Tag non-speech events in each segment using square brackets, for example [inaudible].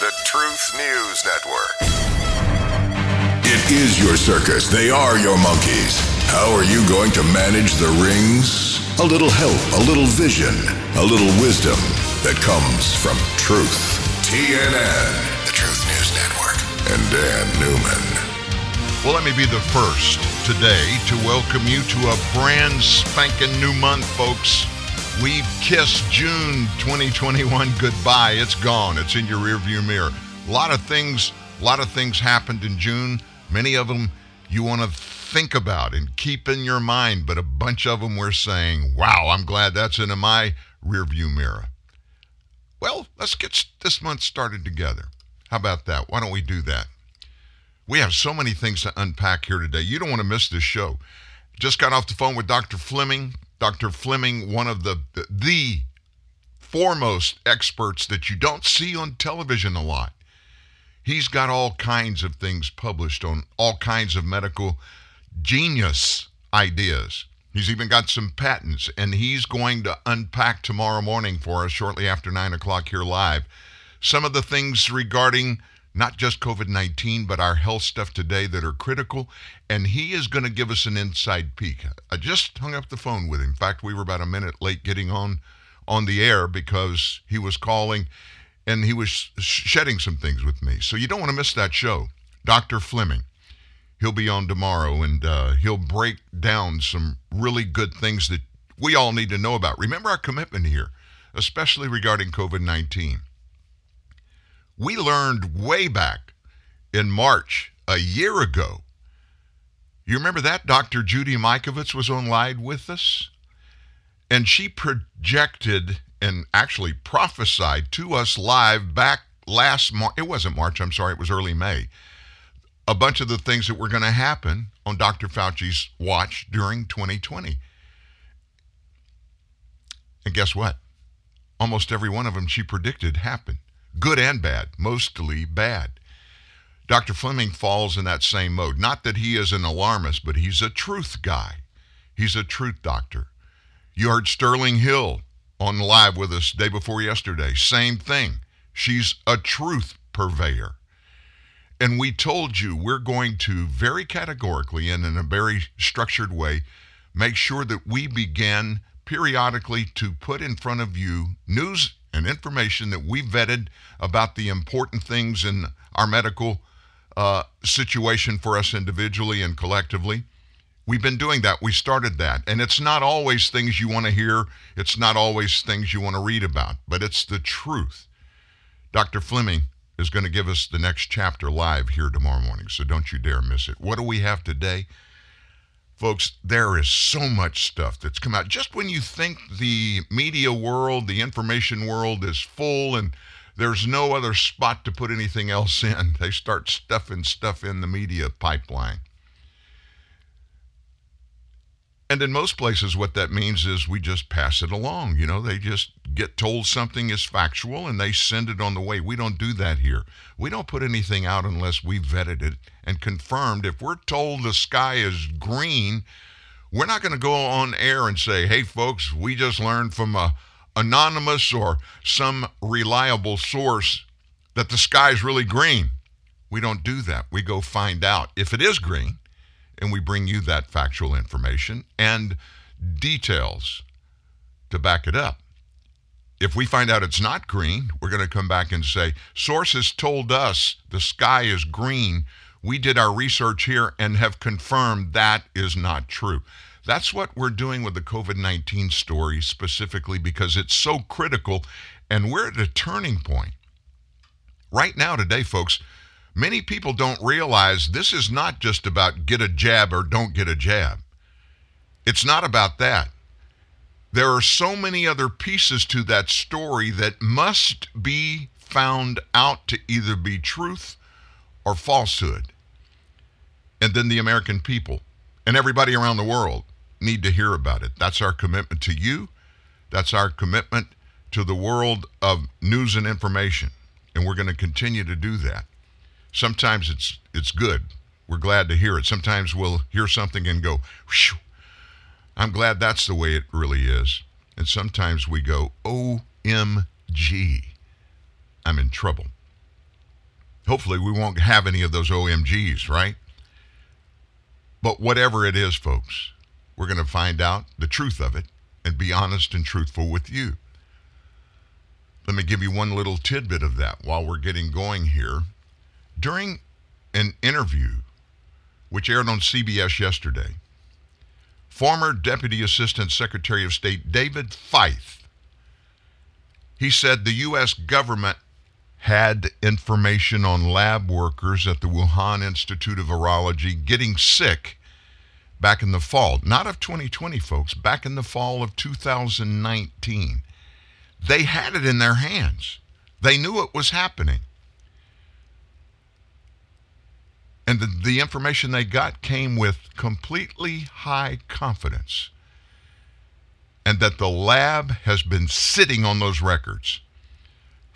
The Truth News Network. It is your circus. They are your monkeys. How are you going to manage the rings? A little help, a little vision, a little wisdom that comes from truth. TNN, the Truth News Network, and Dan Newman. Well, let me be the first today to welcome you to a brand spanking new month, folks. We've kissed June 2021 goodbye. It's gone. It's in your rearview mirror. A lot of things, a lot of things happened in June. Many of them you want to think about and keep in your mind, but a bunch of them we're saying, "Wow, I'm glad that's in my rearview mirror." Well, let's get this month started together. How about that? Why don't we do that? We have so many things to unpack here today. You don't want to miss this show. Just got off the phone with Dr. Fleming. Dr. Fleming, one of the the foremost experts that you don't see on television a lot. He's got all kinds of things published on all kinds of medical genius ideas. He's even got some patents, and he's going to unpack tomorrow morning for us shortly after 9 o'clock here live some of the things regarding not just COVID 19, but our health stuff today that are critical. And he is going to give us an inside peek. I just hung up the phone with him. In fact, we were about a minute late getting on on the air because he was calling and he was shedding some things with me. So you don't want to miss that show. Dr. Fleming. He'll be on tomorrow and uh, he'll break down some really good things that we all need to know about. Remember our commitment here, especially regarding COVID 19 we learned way back in March a year ago. You remember that? Dr. Judy Mikovits was on live with us. And she projected and actually prophesied to us live back last March. It wasn't March, I'm sorry, it was early May. A bunch of the things that were going to happen on Dr. Fauci's watch during 2020. And guess what? Almost every one of them she predicted happened good and bad, mostly bad. Dr. Fleming falls in that same mode. Not that he is an alarmist, but he's a truth guy. He's a truth doctor. You heard Sterling Hill on live with us day before yesterday. Same thing. She's a truth purveyor. And we told you we're going to very categorically and in a very structured way make sure that we begin periodically to put in front of you news and information that we vetted about the important things in our medical uh, situation for us individually and collectively. We've been doing that. We started that. And it's not always things you want to hear, it's not always things you want to read about, but it's the truth. Dr. Fleming is going to give us the next chapter live here tomorrow morning, so don't you dare miss it. What do we have today? Folks, there is so much stuff that's come out. Just when you think the media world, the information world is full and there's no other spot to put anything else in, [laughs] they start stuffing stuff in the media pipeline. And in most places, what that means is we just pass it along. You know, they just get told something is factual and they send it on the way. We don't do that here. We don't put anything out unless we vetted it and confirmed. If we're told the sky is green, we're not going to go on air and say, hey, folks, we just learned from a anonymous or some reliable source that the sky is really green. We don't do that. We go find out if it is green and we bring you that factual information and details to back it up. If we find out it's not green, we're going to come back and say, sources told us the sky is green. We did our research here and have confirmed that is not true. That's what we're doing with the COVID 19 story specifically because it's so critical and we're at a turning point. Right now, today, folks, Many people don't realize this is not just about get a jab or don't get a jab. It's not about that. There are so many other pieces to that story that must be found out to either be truth or falsehood. And then the American people and everybody around the world need to hear about it. That's our commitment to you. That's our commitment to the world of news and information. And we're going to continue to do that. Sometimes it's it's good. We're glad to hear it. Sometimes we'll hear something and go, I'm glad that's the way it really is. And sometimes we go, OMG. OMG, I'm in trouble. Hopefully, we won't have any of those OMGs, right? But whatever it is, folks, we're going to find out the truth of it and be honest and truthful with you. Let me give you one little tidbit of that while we're getting going here. During an interview which aired on CBS yesterday, former Deputy Assistant Secretary of State David Feith, he said the U.S. government had information on lab workers at the Wuhan Institute of Virology getting sick back in the fall, not of 2020, folks, back in the fall of 2019. They had it in their hands, they knew it was happening. And the, the information they got came with completely high confidence. And that the lab has been sitting on those records.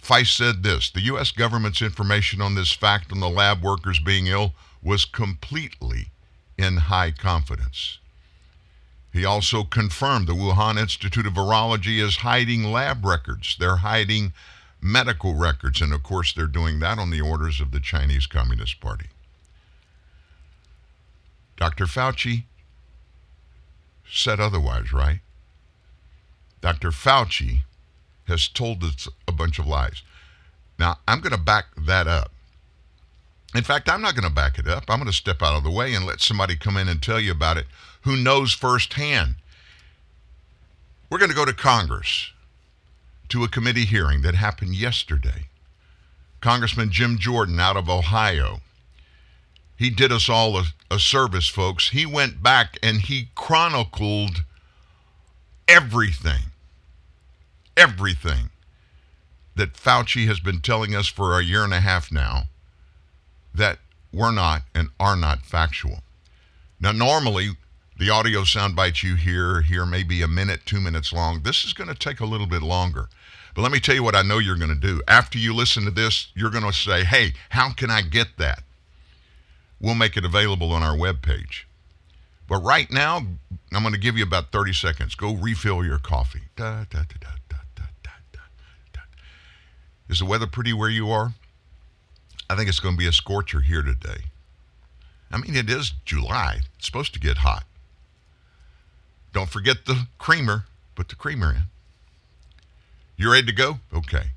Feith said this the U.S. government's information on this fact on the lab workers being ill was completely in high confidence. He also confirmed the Wuhan Institute of Virology is hiding lab records. They're hiding medical records. And of course, they're doing that on the orders of the Chinese Communist Party. Dr. Fauci said otherwise, right? Dr. Fauci has told us a bunch of lies. Now, I'm going to back that up. In fact, I'm not going to back it up. I'm going to step out of the way and let somebody come in and tell you about it who knows firsthand. We're going to go to Congress to a committee hearing that happened yesterday. Congressman Jim Jordan out of Ohio he did us all a, a service, folks. He went back and he chronicled everything, everything that Fauci has been telling us for a year and a half now that we're not and are not factual. Now, normally, the audio sound bites you hear here may be a minute, two minutes long. This is going to take a little bit longer. But let me tell you what I know you're going to do. After you listen to this, you're going to say, hey, how can I get that? we'll make it available on our webpage. But right now, I'm going to give you about 30 seconds. Go refill your coffee. Da, da, da, Is the weather pretty where you are? I think it's going to be a scorcher here today. I mean, it is July. It's supposed to get hot. Don't forget the creamer. Put the creamer in. You ready to go? Okay.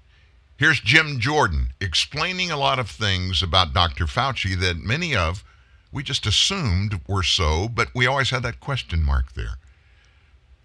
Here's Jim Jordan explaining a lot of things about Dr. Fauci that many of we just assumed were so, but we always had that question mark there.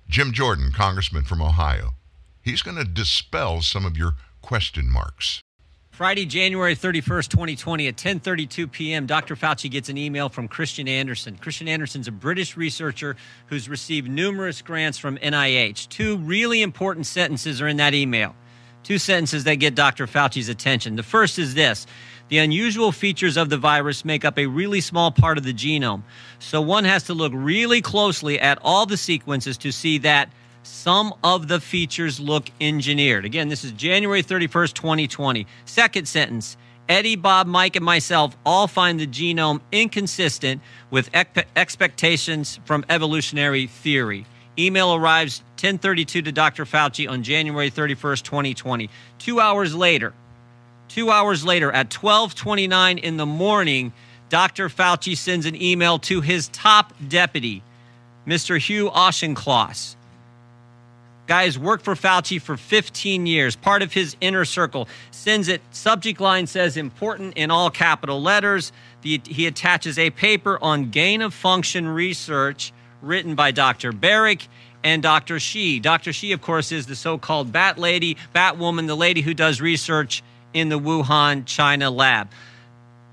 Jim Jordan, congressman from Ohio, he's going to dispel some of your question marks. Friday, January 31st, 2020 at 10:32 p.m., Dr. Fauci gets an email from Kristian Andersen. Kristian Andersen's a British researcher who's received numerous grants from NIH. Two really important sentences are in that email. Two sentences that get Dr. Fauci's attention. The first is this the unusual features of the virus make up a really small part of the genome. So one has to look really closely at all the sequences to see that some of the features look engineered. Again, this is January 31st, 2020. Second sentence Eddie, Bob, Mike, and myself all find the genome inconsistent with expectations from evolutionary theory. Email arrives 1032 to Dr. Fauci on January 31st, 2020. Two hours later, two hours later at 1229 in the morning, Dr. Fauci sends an email to his top deputy, Mr. Hugh Auchincloss. Guys worked for Fauci for 15 years, part of his inner circle. Sends it, subject line says important in all capital letters. The, he attaches a paper on gain of function research written by Dr. Baric and Dr. Shi. Dr. Shi, of course, is the so called Bat Lady, Bat Woman, the lady who does research in the Wuhan, China lab.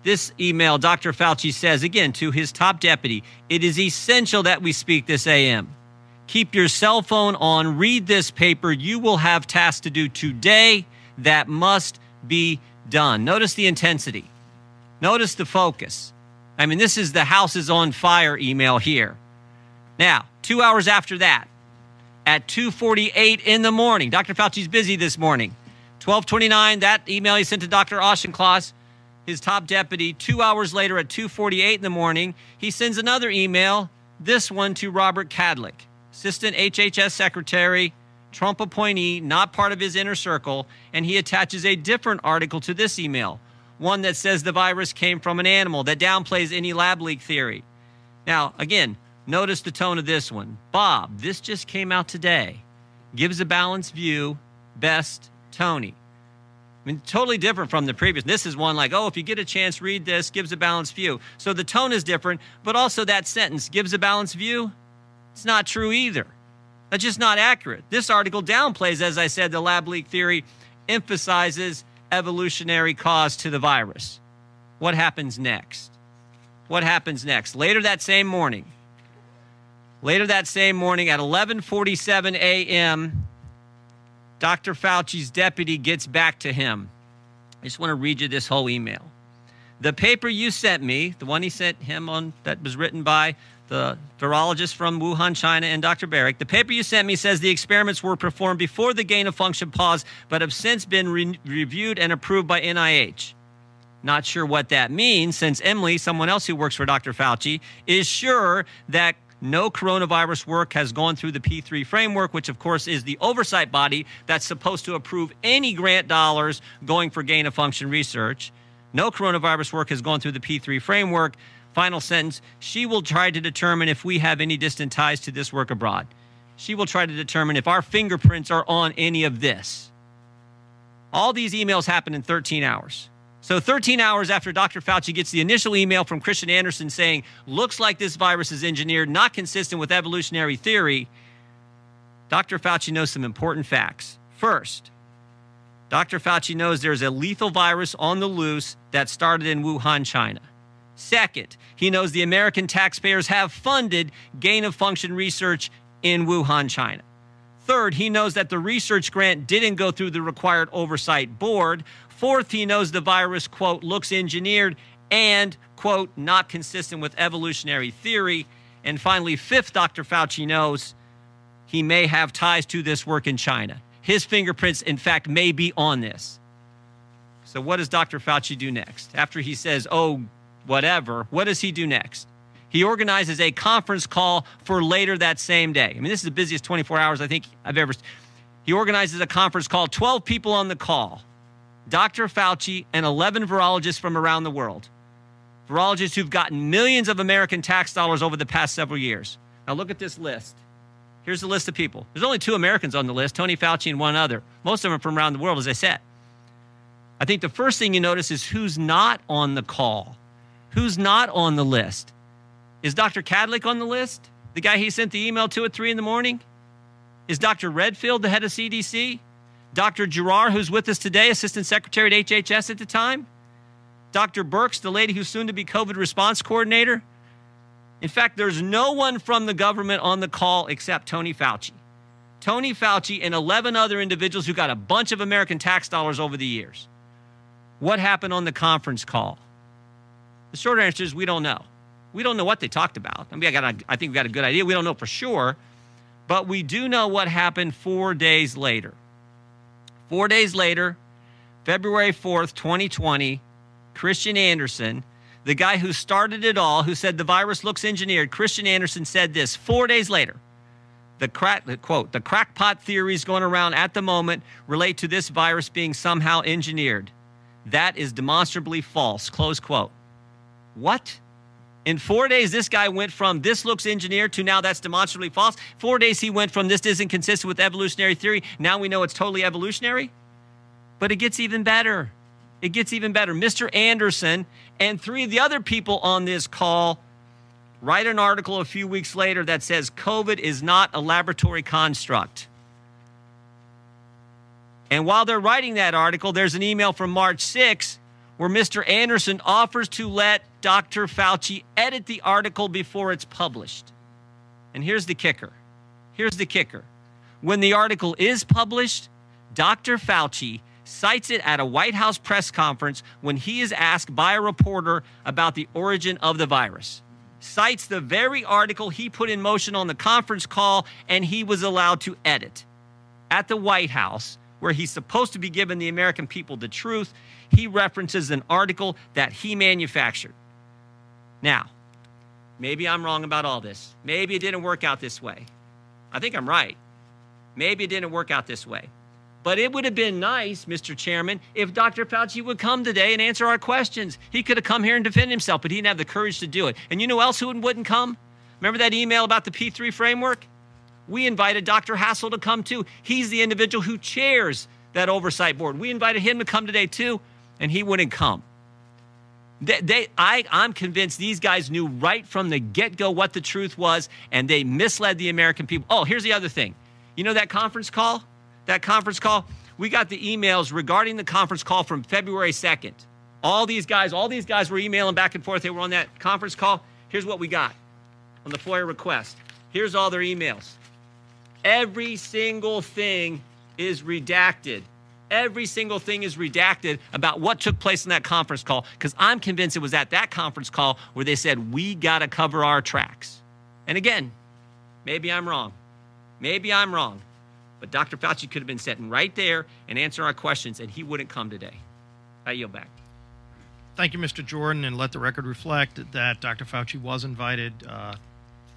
This email, Dr. Fauci says again to his top deputy, it is essential that we speak this AM. Keep your cell phone on, read this paper. You will have tasks to do today that must be done. Notice the intensity, notice the focus. I mean, this is the house is on fire email here. Now, two hours after that, at 2.48 in the morning, Dr. Fauci's busy this morning. 1229, that email he sent to Dr. Auchincloss, his top deputy. Two hours later at 2.48 in the morning, he sends another email, this one to Robert Kadlec, Assistant HHS Secretary Trump appointee, not part of his inner circle, and he attaches a different article to this email, one that says the virus came from an animal that downplays any lab leak theory. Now, again, notice the tone of this one. Bob, this just came out today. Gives a balanced view, best Tony. I mean, totally different from the previous. This is one like, oh, if you get a chance, read this, gives a balanced view. So the tone is different, but also that sentence gives a balanced view. It's not true either. That's just not accurate. This article downplays, as I said, the lab leak theory, emphasizes evolutionary cause to the virus. What happens next? What happens next? Later that same morning, later that same morning at 11:47 a.m., Dr. Fauci's deputy gets back to him. I just want to read you this whole email. The paper you sent me, the one he sent him on that was written by the virologist from Wuhan, China, and Dr. Baric. The paper you sent me says the experiments were performed before the gain of function pause, but have since been re- reviewed and approved by NIH. Not sure what that means, since Emily, someone else who works for Dr. Fauci, is sure that no coronavirus work has gone through the P3 framework, which, of course, is the oversight body that's supposed to approve any grant dollars going for gain of function research. No coronavirus work has gone through the P3 framework. Final sentence She will try to determine if we have any distant ties to this work abroad. She will try to determine if our fingerprints are on any of this. All these emails happen in 13 hours. So, 13 hours after Dr. Fauci gets the initial email from Kristian Andersen saying, looks like this virus is engineered, not consistent with evolutionary theory, Dr. Fauci knows some important facts. First, Dr. Fauci knows there's a lethal virus on the loose that started in Wuhan, China. Second, he knows the American taxpayers have funded gain of function research in Wuhan, China. Third, he knows that the research grant didn't go through the required oversight board. Fourth, he knows the virus, quote, looks engineered and, quote, not consistent with evolutionary theory. And finally, fifth, Dr. Fauci knows he may have ties to this work in China. His fingerprints, in fact, may be on this. So, what does Dr. Fauci do next? After he says, oh, whatever, what does he do next? He organizes a conference call for later that same day. I mean, this is the busiest 24 hours I think I've ever. He organizes a conference call, 12 people on the call, Dr. Fauci and 11 virologists from around the world. Virologists who've gotten millions of American tax dollars over the past several years. Now, look at this list. Here's the list of people. There's only two Americans on the list Tony Fauci and one other. Most of them are from around the world, as I said. I think the first thing you notice is who's not on the call. Who's not on the list? Is Dr. Kadlec on the list? The guy he sent the email to at 3 in the morning? Is Dr. Redfield the head of CDC? Dr. Giroir, who's with us today, Assistant Secretary at HHS at the time? Dr. Birx, the lady who's soon to be COVID response coordinator? In fact, there's no one from the government on the call except Tony Fauci. Tony Fauci and 11 other individuals who got a bunch of American tax dollars over the years. What happened on the conference call? The short answer is we don't know. We don't know what they talked about. I mean, I, got a, I think we got a good idea. We don't know for sure, but we do know what happened four days later. Four days later, February 4th, 2020, Kristian Andersen, the guy who started it all, who said the virus looks engineered, Kristian Andersen said this four days later. The crack, quote, the crackpot theories going around at the moment relate to this virus being somehow engineered. That is demonstrably false, close quote. What? In four days, this guy went from this looks engineered to now that's demonstrably false. Four days, he went from this isn't consistent with evolutionary theory. Now we know it's totally evolutionary. But it gets even better. It gets even better. Mr. Andersen and three of the other people on this call write an article a few weeks later that says COVID is not a laboratory construct. And while they're writing that article, there's an email from March 6 where Mr. Andersen offers to let Dr. Fauci edit the article before it's published. And here's the kicker. Here's the kicker. When the article is published, Dr. Fauci cites it at a White House press conference when he is asked by a reporter about the origin of the virus. Cites the very article he put in motion on the conference call and he was allowed to edit. At the White House, where he's supposed to be giving the American people the truth, he references an article that he manufactured. Now, maybe I'm wrong about all this. Maybe it didn't work out this way. I think I'm right. Maybe it didn't work out this way. But it would have been nice, Mr. Chairman, if Dr. Fauci would come today and answer our questions. He could have come here and defended himself, but he didn't have the courage to do it. And you know else who wouldn't come? Remember that email about the P3 framework? We invited Dr. Hassel to come too. He's the individual who chairs that oversight board. We invited him to come today too, and he wouldn't come. They, they, I, I'm convinced these guys knew right from the get go what the truth was, and they misled the American people. Oh, here's the other thing. You know that conference call? That conference call? We got the emails regarding the conference call from February 2nd. All these guys, all these guys were emailing back and forth. They were on that conference call. Here's what we got on the FOIA request. Here's all their emails. Every single thing is redacted. Every single thing is redacted about what took place in that conference call because I'm convinced it was at that conference call where they said, we got to cover our tracks. And again, maybe I'm wrong. Maybe I'm wrong. But Dr. Fauci could have been sitting right there and answering our questions, and he wouldn't come today. I yield back. Thank you, Mr. Jordan, and let the record reflect that Dr. Fauci was invited uh,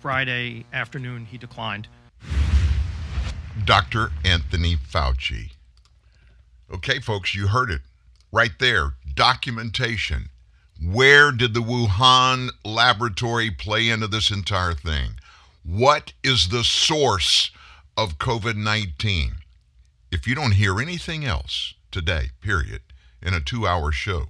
Friday afternoon. He declined. Dr. Anthony Fauci. Okay, folks, you heard it right there. Documentation. Where did the Wuhan laboratory play into this entire thing? What is the source of COVID 19? If you don't hear anything else today, period, in a two hour show,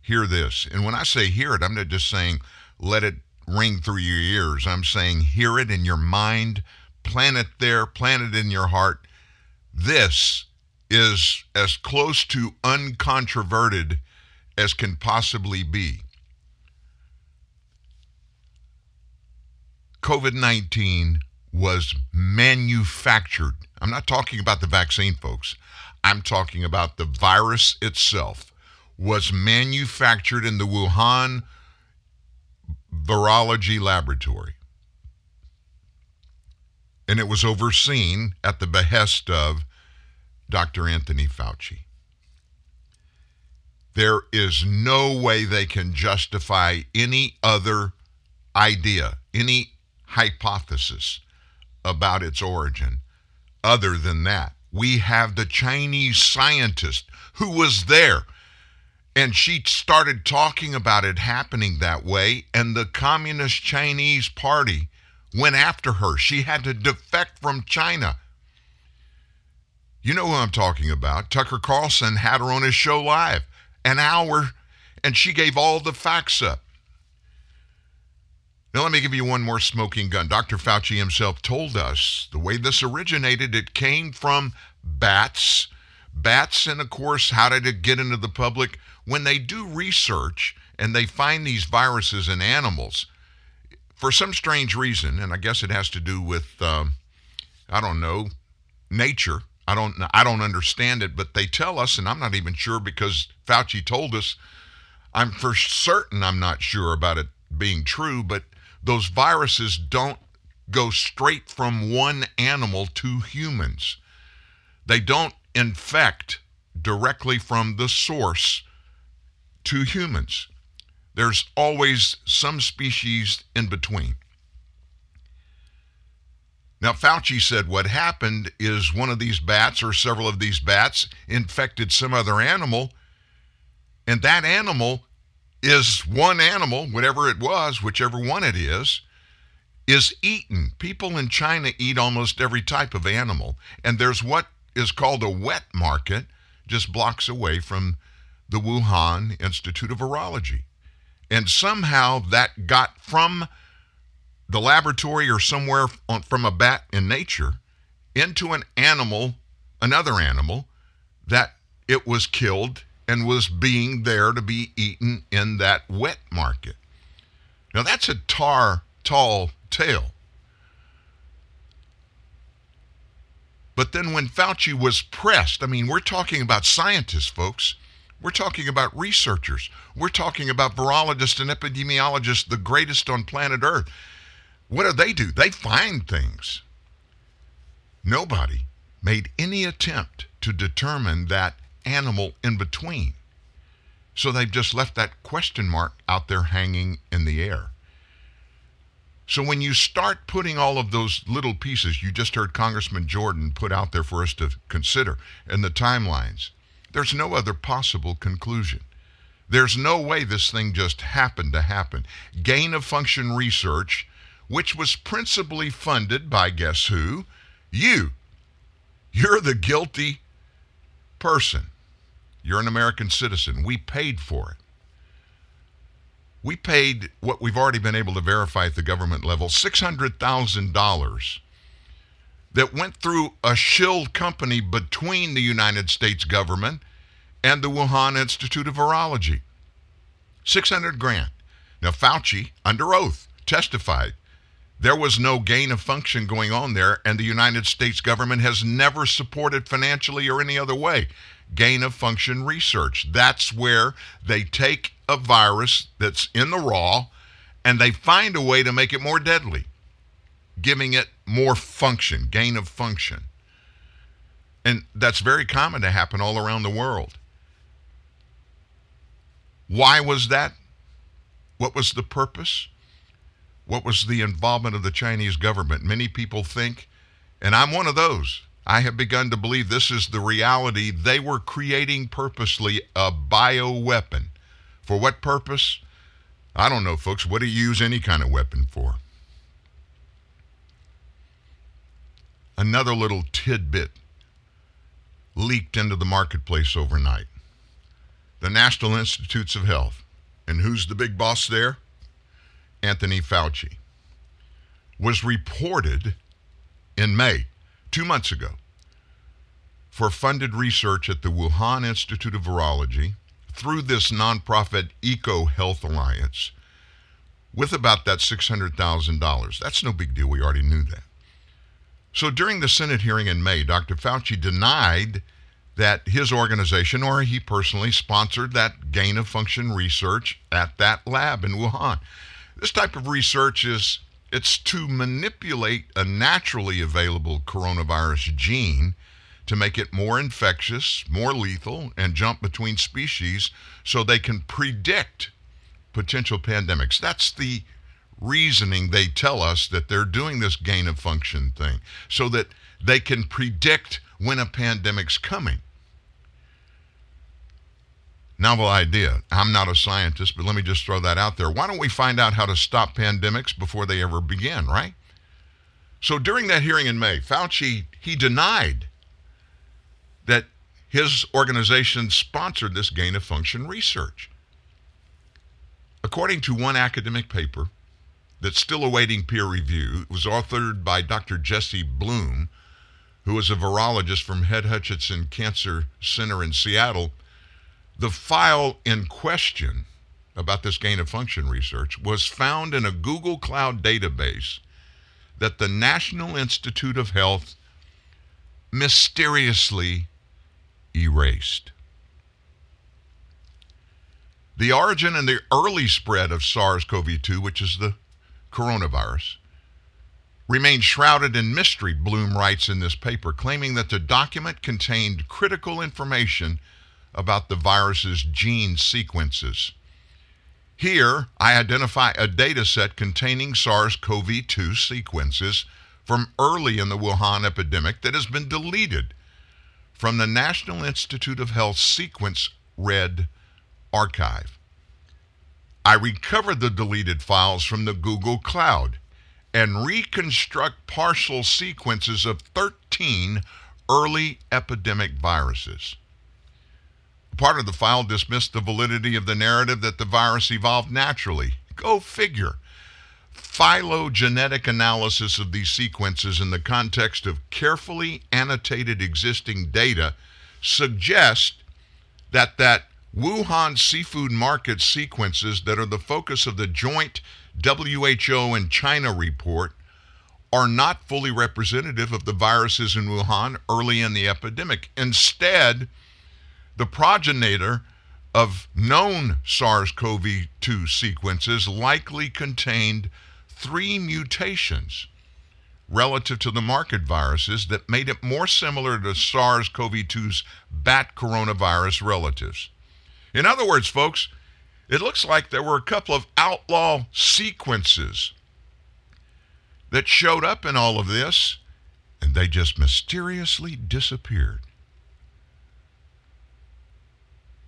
hear this. And when I say hear it, I'm not just saying let it ring through your ears. I'm saying hear it in your mind, plant it there, plant it in your heart. This is as close to uncontroverted as can possibly be. COVID 19 was manufactured. I'm not talking about the vaccine, folks. I'm talking about the virus itself was manufactured in the Wuhan Virology Laboratory. And it was overseen at the behest of Dr. Anthony Fauci. There is no way they can justify any other idea, any hypothesis about its origin other than that. We have the Chinese scientist who was there and she started talking about it happening that way, and the Communist Chinese Party went after her. She had to defect from China. You know who I'm talking about. Tucker Carlson had her on his show live an hour, and she gave all the facts up. Now, let me give you one more smoking gun. Dr. Fauci himself told us the way this originated, it came from bats. Bats, and of course, how did it get into the public? When they do research and they find these viruses in animals, for some strange reason, and I guess it has to do with, um, I don't know, nature, I don't I don't understand it, but they tell us, and I'm not even sure because Fauci told us. I'm for certain I'm not sure about it being true, but those viruses don't go straight from one animal to humans. They don't infect directly from the source to humans. There's always some species in between. Now, Fauci said what happened is one of these bats or several of these bats infected some other animal, and that animal is one animal, whatever it was, whichever one it is, is eaten. People in China eat almost every type of animal, and there's what is called a wet market just blocks away from the Wuhan Institute of Virology. And somehow that got from the laboratory or somewhere on, from a bat in nature into an animal, another animal, that it was killed and was being there to be eaten in that wet market. Now that's a tar, tall tale. But then when Fauci was pressed, I mean, we're talking about scientists, folks. We're talking about researchers. We're talking about virologists and epidemiologists, the greatest on planet Earth. What do they do? They find things. Nobody made any attempt to determine that animal in between. So they've just left that question mark out there hanging in the air. So when you start putting all of those little pieces, you just heard Congressman Jordan put out there for us to consider and the timelines, there's no other possible conclusion. There's no way this thing just happened to happen. Gain of function research, which was principally funded by guess who? You. You're the guilty person. You're an American citizen. We paid for it. We paid what we've already been able to verify at the government level $600,000 that went through a shill company between the United States government and the Wuhan Institute of Virology. 600 grand. Now, Fauci, under oath, testified there was no gain of function going on there, and the United States government has never supported financially or any other way gain of function research. That's where they take a virus that's in the raw and they find a way to make it more deadly, giving it more function, gain of function. And that's very common to happen all around the world. Why was that? What was the purpose? What was the involvement of the Chinese government? Many people think, and I'm one of those, I have begun to believe this is the reality. They were creating purposely a bioweapon. For what purpose? I don't know, folks. What do you use any kind of weapon for? Another little tidbit leaked into the marketplace overnight. The National Institutes of Health. And who's the big boss there? Anthony Fauci. Was reported in May two months ago for funded research at the Wuhan Institute of Virology through this nonprofit Eco Health Alliance with about that $600,000. That's no big deal. We already knew that. So during the Senate hearing in May, Dr. Fauci denied that his organization or he personally sponsored that gain of function research at that lab in Wuhan. This type of research is it's to manipulate a naturally available coronavirus gene to make it more infectious, more lethal, and jump between species so they can predict potential pandemics. That's the reasoning they tell us that they're doing this gain of function thing so that they can predict when a pandemic's coming. Novel idea. I'm not a scientist, but let me just throw that out there. Why don't we find out how to stop pandemics before they ever begin, right? So during that hearing in May, Fauci, he denied that his organization sponsored this gain of function research. According to one academic paper that's still awaiting peer review, it was authored by Dr. Jesse Bloom, who is a virologist from Fred Hutchinson Cancer Center in Seattle the file in question about this gain of function research was found in a Google Cloud database that the National Institute of Health mysteriously erased. The origin and the early spread of SARS CoV 2, which is the coronavirus, remains shrouded in mystery, Bloom writes in this paper, claiming that the document contained critical information about the virus's gene sequences. Here, I identify a data set containing SARS CoV 2 sequences from early in the Wuhan epidemic that has been deleted from the National Institute of Health Sequence Read archive. I recover the deleted files from the Google Cloud and reconstruct partial sequences of 13 early epidemic viruses. Part of the file dismissed the validity of the narrative that the virus evolved naturally. Go figure. Phylogenetic analysis of these sequences in the context of carefully annotated existing data suggest that that Wuhan seafood market sequences that are the focus of the joint WHO and China report are not fully representative of the viruses in Wuhan early in the epidemic. Instead, the progenitor of known SARS CoV 2 sequences likely contained three mutations relative to the market viruses that made it more similar to SARS CoV 2's bat coronavirus relatives. In other words, folks, it looks like there were a couple of outlaw sequences that showed up in all of this, and they just mysteriously disappeared.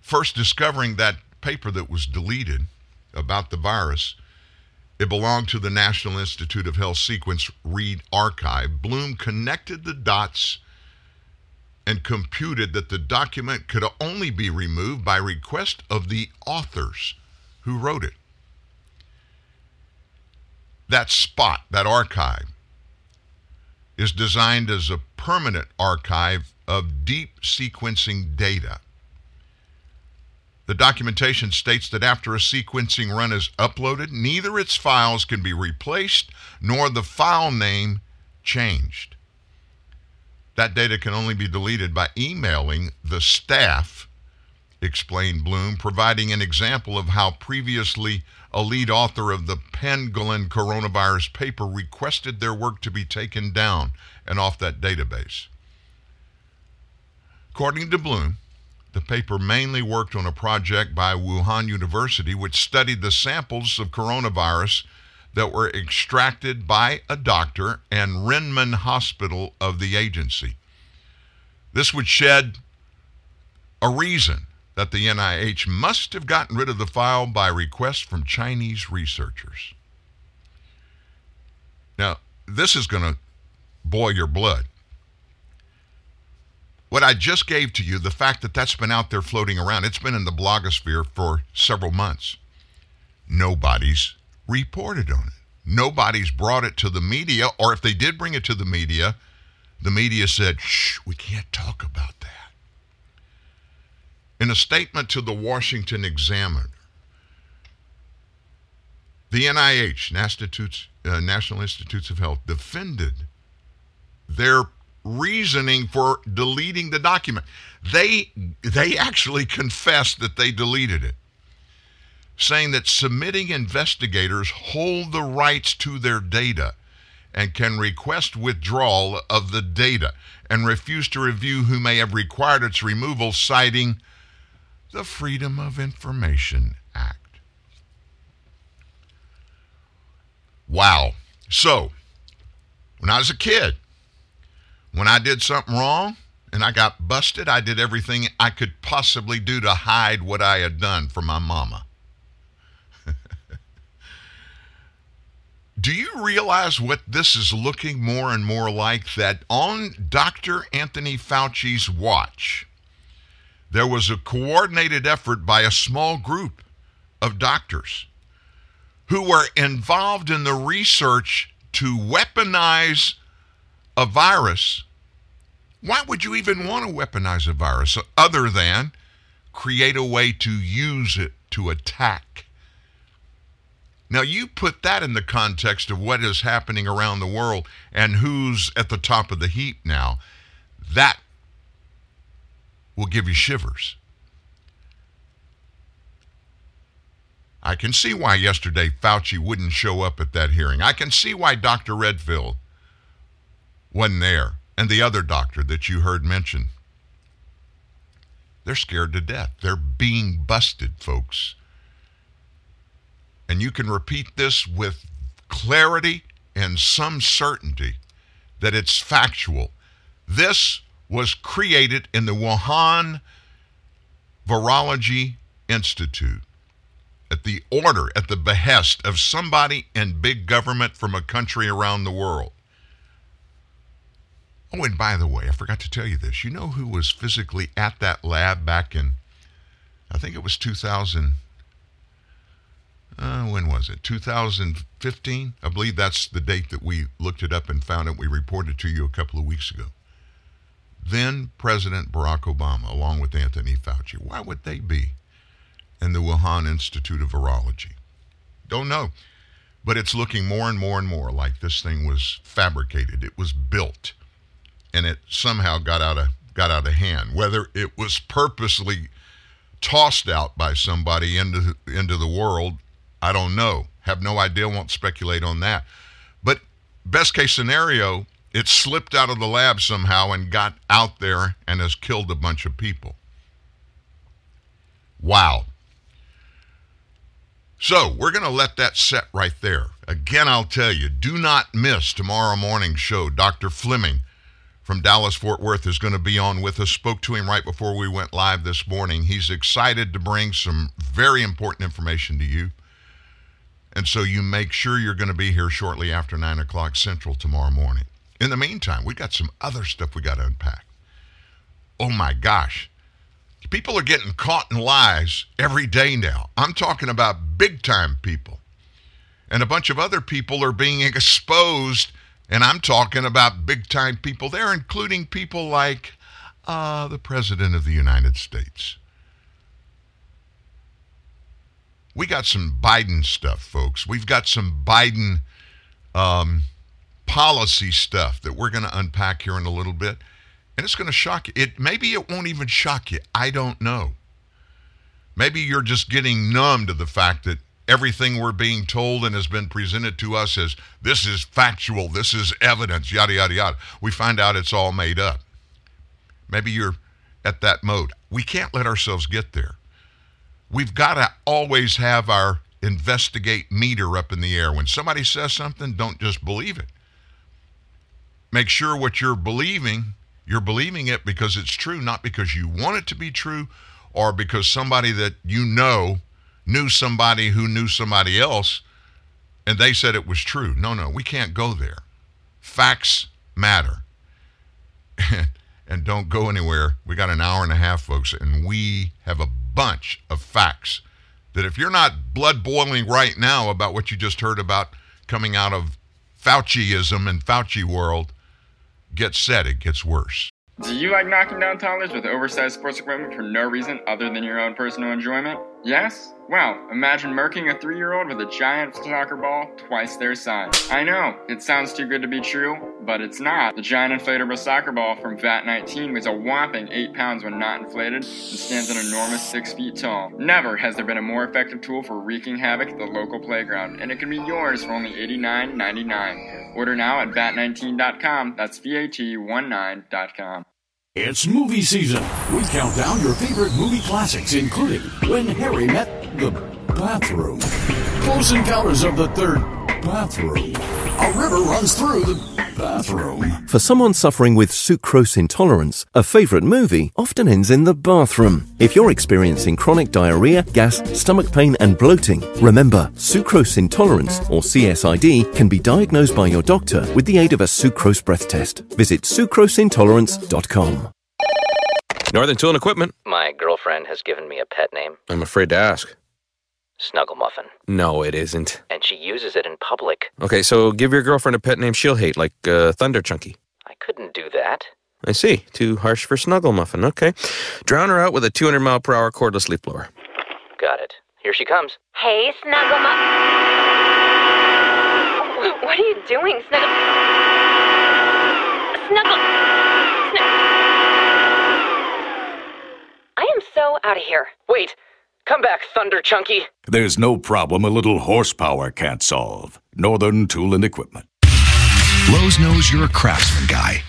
First discovering that paper that was deleted about the virus, it belonged to the National Institute of Health Sequence Read Archive. Bloom connected the dots and computed that the document could only be removed by request of the authors who wrote it. That spot, that archive, is designed as a permanent archive of deep sequencing data. The documentation states that after a sequencing run is uploaded, neither its files can be replaced nor the file name changed. That data can only be deleted by emailing the staff, explained Bloom, providing an example of how previously a lead author of the pangolin coronavirus paper requested their work to be taken down and off that database. According to Bloom, the paper mainly worked on a project by Wuhan University, which studied the samples of coronavirus that were extracted by a doctor and Renmin Hospital of the agency. This would shed a reason that the NIH must have gotten rid of the file by request from Chinese researchers. Now, this is going to boil your blood. What I just gave to you, the fact that that's been out there floating around, it's been in the blogosphere for several months. Nobody's reported on it. Nobody's brought it to the media, or if they did bring it to the media, the media said, shh, we can't talk about that. In a statement to the Washington Examiner, the NIH, uh, National Institutes of Health, defended their reasoning for deleting the document. They they actually confessed that they deleted it saying that submitting investigators hold the rights to their data and can request withdrawal of the data and refuse to review who may have required its removal, citing the Freedom of Information Act. Wow. So, when I was a kid, when I did something wrong and I got busted, I did everything I could possibly do to hide what I had done from my mama. [laughs] Do you realize what this is looking more and more like? That on Dr. Anthony Fauci's watch, there was a coordinated effort by a small group of doctors who were involved in the research to weaponize a virus. Why would you even want to weaponize a virus other than create a way to use it to attack now, you put that in the context of what is happening around the world and who's at the top of the heap now. That will give you shivers. I can see why yesterday Fauci wouldn't show up at that hearing. I can see why Dr. Redfield wasn't there and the other doctor that you heard mention. They're scared to death. They're being busted, folks and you can repeat this with clarity and some certainty that it's factual. This was created in the Wuhan Virology Institute at the order, at the behest of somebody in big government from a country around the world. Oh, and by the way, I forgot to tell you this. You know who was physically at that lab back in, I think it was 2000- uh, when was it? 2015? I believe that's the date that we looked it up and found it. We reported to you a couple of weeks ago. Then President Barack Obama, along with Anthony Fauci. Why would they be in the Wuhan Institute of Virology? Don't know. But it's looking more and more and more like this thing was fabricated. It was built, and it somehow got out of got out of hand. Whether it was purposely tossed out by somebody into into the world I don't know. Have no idea, won't speculate on that. But best case scenario, it slipped out of the lab somehow and got out there and has killed a bunch of people. Wow. So we're going to let that set right there. Again, I'll tell you, do not miss tomorrow morning's show. Dr. Fleming from Dallas Fort Worth is going to be on with us. Spoke to him right before we went live this morning. He's excited to bring some very important information to you. And so you make sure you're going to be here shortly after 9 o'clock Central tomorrow morning. In the meantime, we got some other stuff we got to unpack. Oh my gosh. People are getting caught in lies every day now. I'm talking about big time people. And a bunch of other people are being exposed. And I'm talking about big time people there, including people like uh, the President of the United States. We got some Biden stuff, folks. We've got some Biden um, policy stuff that we're going to unpack here in a little bit, and it's going to shock you. It maybe it won't even shock you. I don't know. Maybe you're just getting numb to the fact that everything we're being told and has been presented to us as this is factual, this is evidence, yada yada yada. We find out it's all made up. Maybe you're at that mode. We can't let ourselves get there. We've got to always have our investigate meter up in the air. When somebody says something, don't just believe it. Make sure what you're believing, you're believing it because it's true, not because you want it to be true or because somebody that you know knew somebody who knew somebody else and they said it was true. No, no, we can't go there. Facts matter. [laughs] and don't go anywhere. We got an hour and a half, folks, and we have a bunch of facts that if you're not blood boiling right now about what you just heard about coming out of Fauciism and Fauci world, get set, it gets worse. Do you like knocking down toddlers with oversized sports equipment for no reason other than your own personal enjoyment? Yes? Well, imagine murking a three year old with a giant soccer ball twice their size. I know, it sounds too good to be true, but it's not. The giant inflatable soccer ball from VAT 19 weighs a whopping 8 pounds when not inflated and stands an enormous 6 feet tall. Never has there been a more effective tool for wreaking havoc at the local playground, and it can be yours for only $89.99. Order now at VAT19.com. That's VAT19.com. It's movie season. We count down your favorite movie classics, including When Harry Met the Bathroom, Close Encounters of the Third Bathroom, A River Runs Through the Bathroom. For someone suffering with sucrose intolerance, a favorite movie often ends in the bathroom. If you're experiencing chronic diarrhea, gas, stomach pain, and bloating, remember, sucrose intolerance, or CSID, can be diagnosed by your doctor with the aid of a sucrose breath test. Visit sucroseintolerance.com. Northern Tool and Equipment. My girlfriend has given me a pet name, I'm afraid to ask. Snuggle Muffin, No, it isn't. and she uses it in public. Okay, so give your girlfriend a pet name she'll hate, like uh, Thunder Chunky. I couldn't do that. I see. Too harsh for Snuggle Muffin. Okay. Drown her out with a 200 mile per hour cordless leaf blower. Got it. Here she comes. Hey, Snuggle Muff. What are you doing, Snuggle? Snuggle. Snug- I am so out of here. Wait! Come back, Thunder Chunky! There's no problem a little horsepower can't solve. Northern Tool and Equipment. Lowe's knows you're a craftsman guy.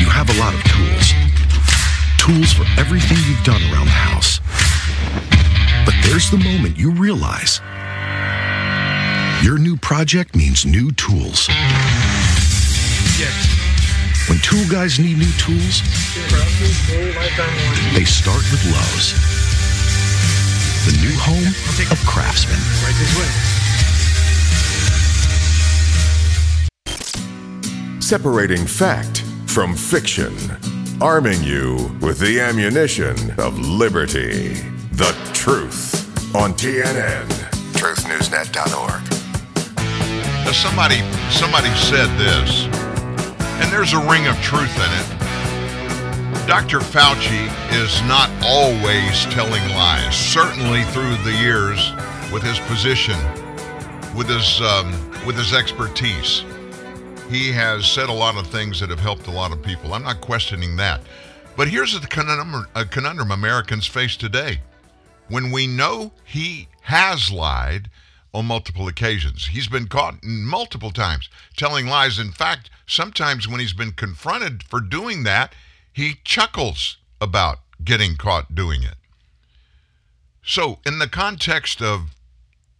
You have a lot of tools. Tools for everything you've done around the house. But there's the moment you realize your new project means new tools. Yes. When tool guys need new tools, they start with Lowe's. The new home of craftsmen. Separating fact from fiction. Arming you with the ammunition of liberty. The truth on TNN. TruthNewsNet.org. Now somebody somebody said this, and there's a ring of truth in it. Dr. Fauci is not always telling lies. Certainly through the years, with his position, with his um, with his expertise, he has said a lot of things that have helped a lot of people. I'm not questioning that, but here's the conundrum, a conundrum Americans face today. When we know he has lied on multiple occasions. He's been caught multiple times telling lies. In fact, sometimes when he's been confronted for doing that, he chuckles about getting caught doing it. So, in the context of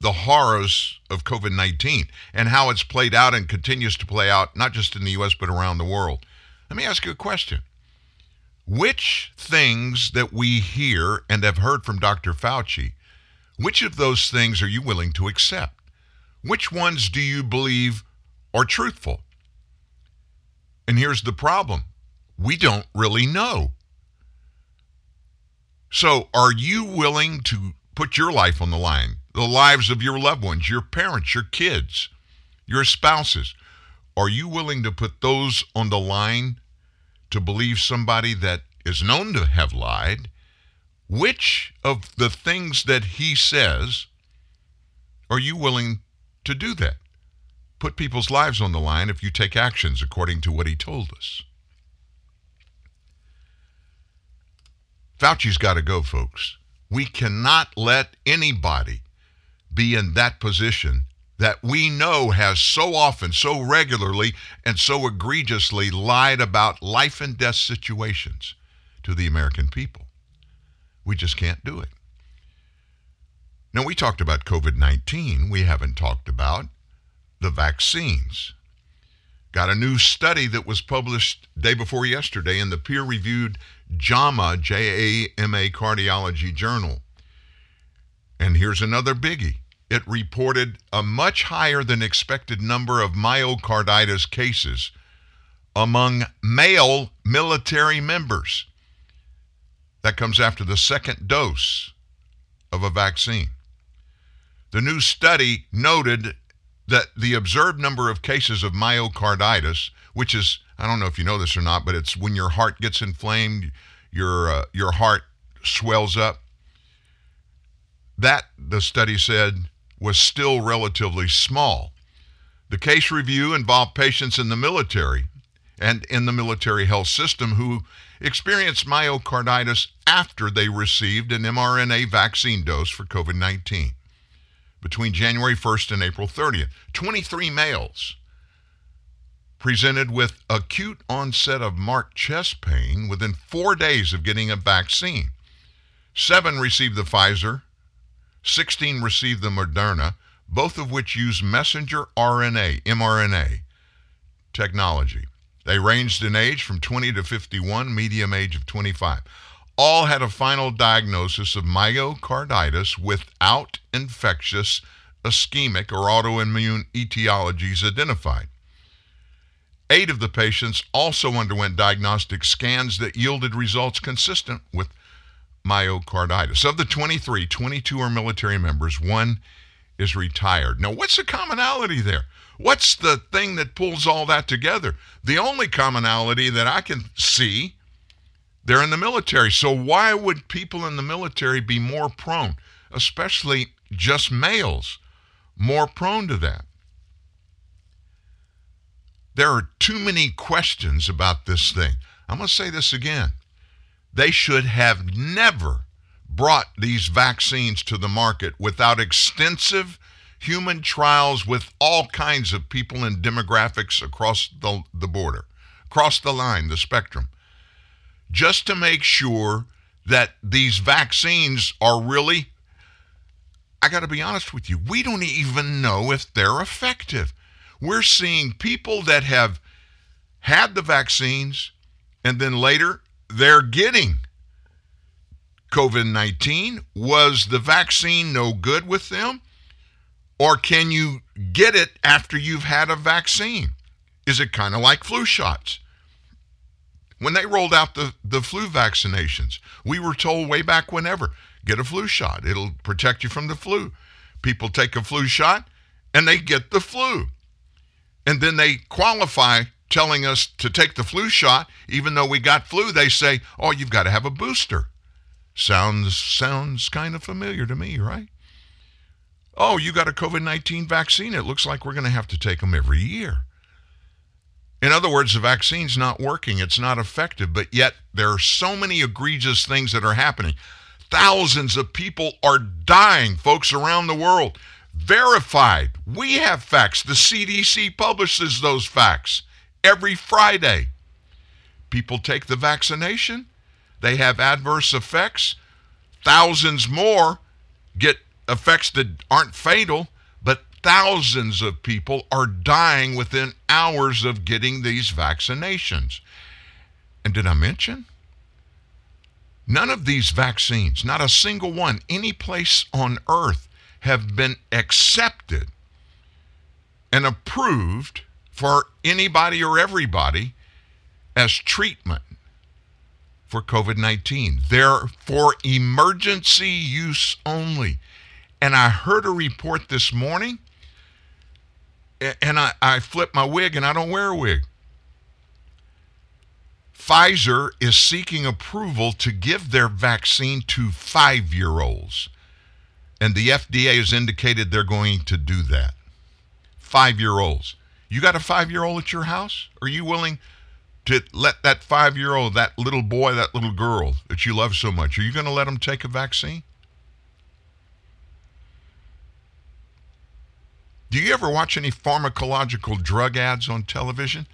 the horrors of COVID 19 and how it's played out and continues to play out, not just in the U.S., but around the world. Let me ask you a question. Which things that we hear and have heard from Dr. Fauci, which of those things are you willing to accept? Which ones do you believe are truthful? And here's the problem we don't really know. So, are you willing to put your life on the line, the lives of your loved ones, your parents, your kids, your spouses? Are you willing to put those on the line to believe somebody that is known to have lied? Which of the things that he says are you willing to do that? Put people's lives on the line if you take actions according to what he told us. Fauci's got to go, folks. We cannot let anybody be in that position that we know has so often, so regularly, and so egregiously lied about life and death situations to the American people. We just can't do it. Now, we talked about COVID 19. We haven't talked about the vaccines. Got a new study that was published day before yesterday in the peer reviewed JAMA, J A M A Cardiology Journal. And here's another biggie it reported a much higher than expected number of myocarditis cases among male military members. That comes after the second dose of a vaccine. The new study noted that the observed number of cases of myocarditis, which is I don't know if you know this or not, but it's when your heart gets inflamed, your uh, your heart swells up. That the study said was still relatively small. The case review involved patients in the military and in the military health system who experienced myocarditis after they received an mRNA vaccine dose for COVID 19 between January 1st and April 30th. 23 males presented with acute onset of marked chest pain within four days of getting a vaccine. Seven received the Pfizer, 16 received the Moderna, both of which use messenger RNA, mRNA technology. They ranged in age from 20 to 51, medium age of 25. All had a final diagnosis of myocarditis without infectious, ischemic, or autoimmune etiologies identified. Eight of the patients also underwent diagnostic scans that yielded results consistent with myocarditis. Of the 23, 22 are military members, one is retired. Now, what's the commonality there? What's the thing that pulls all that together? The only commonality that I can see, they're in the military. So, why would people in the military be more prone, especially just males, more prone to that? There are too many questions about this thing. I'm going to say this again. They should have never brought these vaccines to the market without extensive human trials with all kinds of people and demographics across the, the border, across the line, the spectrum, just to make sure that these vaccines are really, I got to be honest with you, we don't even know if they're effective. We're seeing people that have had the vaccines and then later they're getting COVID 19. Was the vaccine no good with them? Or can you get it after you've had a vaccine? Is it kind of like flu shots? When they rolled out the, the flu vaccinations, we were told way back whenever get a flu shot, it'll protect you from the flu. People take a flu shot and they get the flu. And then they qualify telling us to take the flu shot, even though we got flu, they say, "Oh, you've got to have a booster." Sounds sounds kind of familiar to me, right? Oh, you got a COVID-19 vaccine. It looks like we're going to have to take them every year. In other words, the vaccine's not working. It's not effective, but yet there are so many egregious things that are happening. Thousands of people are dying, folks, around the world. Verified. We have facts. The CDC publishes those facts every Friday. People take the vaccination, they have adverse effects. Thousands more get effects that aren't fatal, but thousands of people are dying within hours of getting these vaccinations. And did I mention? None of these vaccines, not a single one, any place on earth, have been accepted and approved for anybody or everybody as treatment for COVID 19. They're for emergency use only. And I heard a report this morning, and I, I flipped my wig, and I don't wear a wig. Pfizer is seeking approval to give their vaccine to five year olds. And the FDA has indicated they're going to do that. Five year olds. You got a five year old at your house? Are you willing to let that five year old, that little boy, that little girl that you love so much, are you going to let them take a vaccine? Do you ever watch any pharmacological drug ads on television?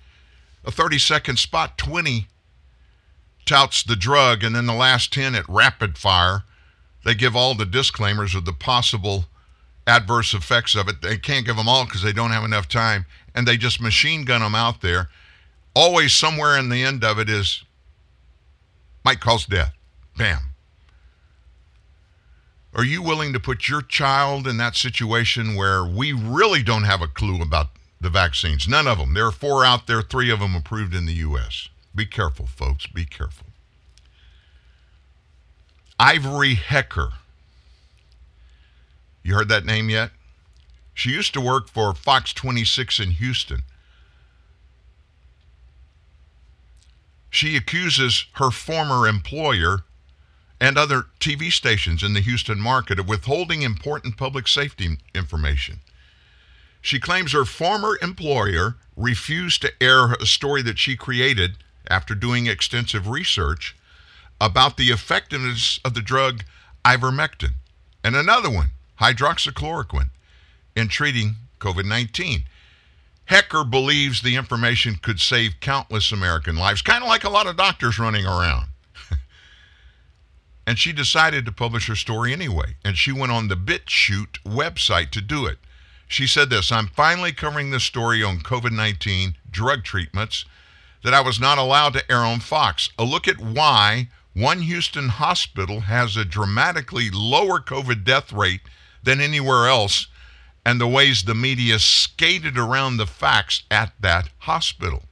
A 30 second spot, 20 touts the drug, and then the last 10 at rapid fire, they give all the disclaimers of the possible adverse effects of it. They can't give them all because they don't have enough time, and they just machine gun them out there. Always somewhere in the end of it is might cause death. Bam. Are you willing to put your child in that situation where we really don't have a clue about the vaccines? None of them. There are four out there, three of them approved in the U.S. Be careful, folks. Be careful. Ivory Hecker. You heard that name yet? She used to work for Fox 26 in Houston. She accuses her former employer and other TV stations in the Houston market of withholding important public safety information. She claims her former employer refused to air a story that she created after doing extensive research about the effectiveness of the drug ivermectin and another one, hydroxychloroquine, in treating COVID 19. Hecker believes the information could save countless American lives, kind of like a lot of doctors running around. [laughs] and she decided to publish her story anyway, and she went on the BitChute website to do it. She said this I'm finally covering this story on COVID 19 drug treatments that I was not allowed to air on Fox. A look at why one Houston hospital has a dramatically lower COVID death rate than anywhere else, and the ways the media skated around the facts at that hospital.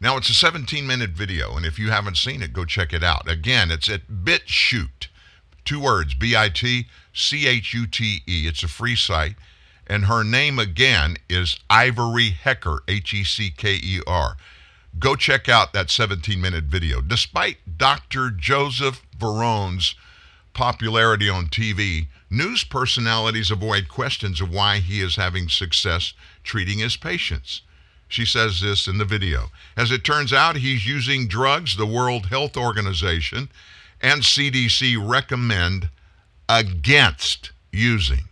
Now, it's a 17 minute video, and if you haven't seen it, go check it out. Again, it's at BitChute. Two words B I T C H U T E. It's a free site. And her name again is Ivory Hecker, H E C K E R. Go check out that 17 minute video. Despite Dr. Joseph Varon's popularity on TV, news personalities avoid questions of why he is having success treating his patients. She says this in the video. As it turns out, he's using drugs the World Health Organization and CDC recommend against using,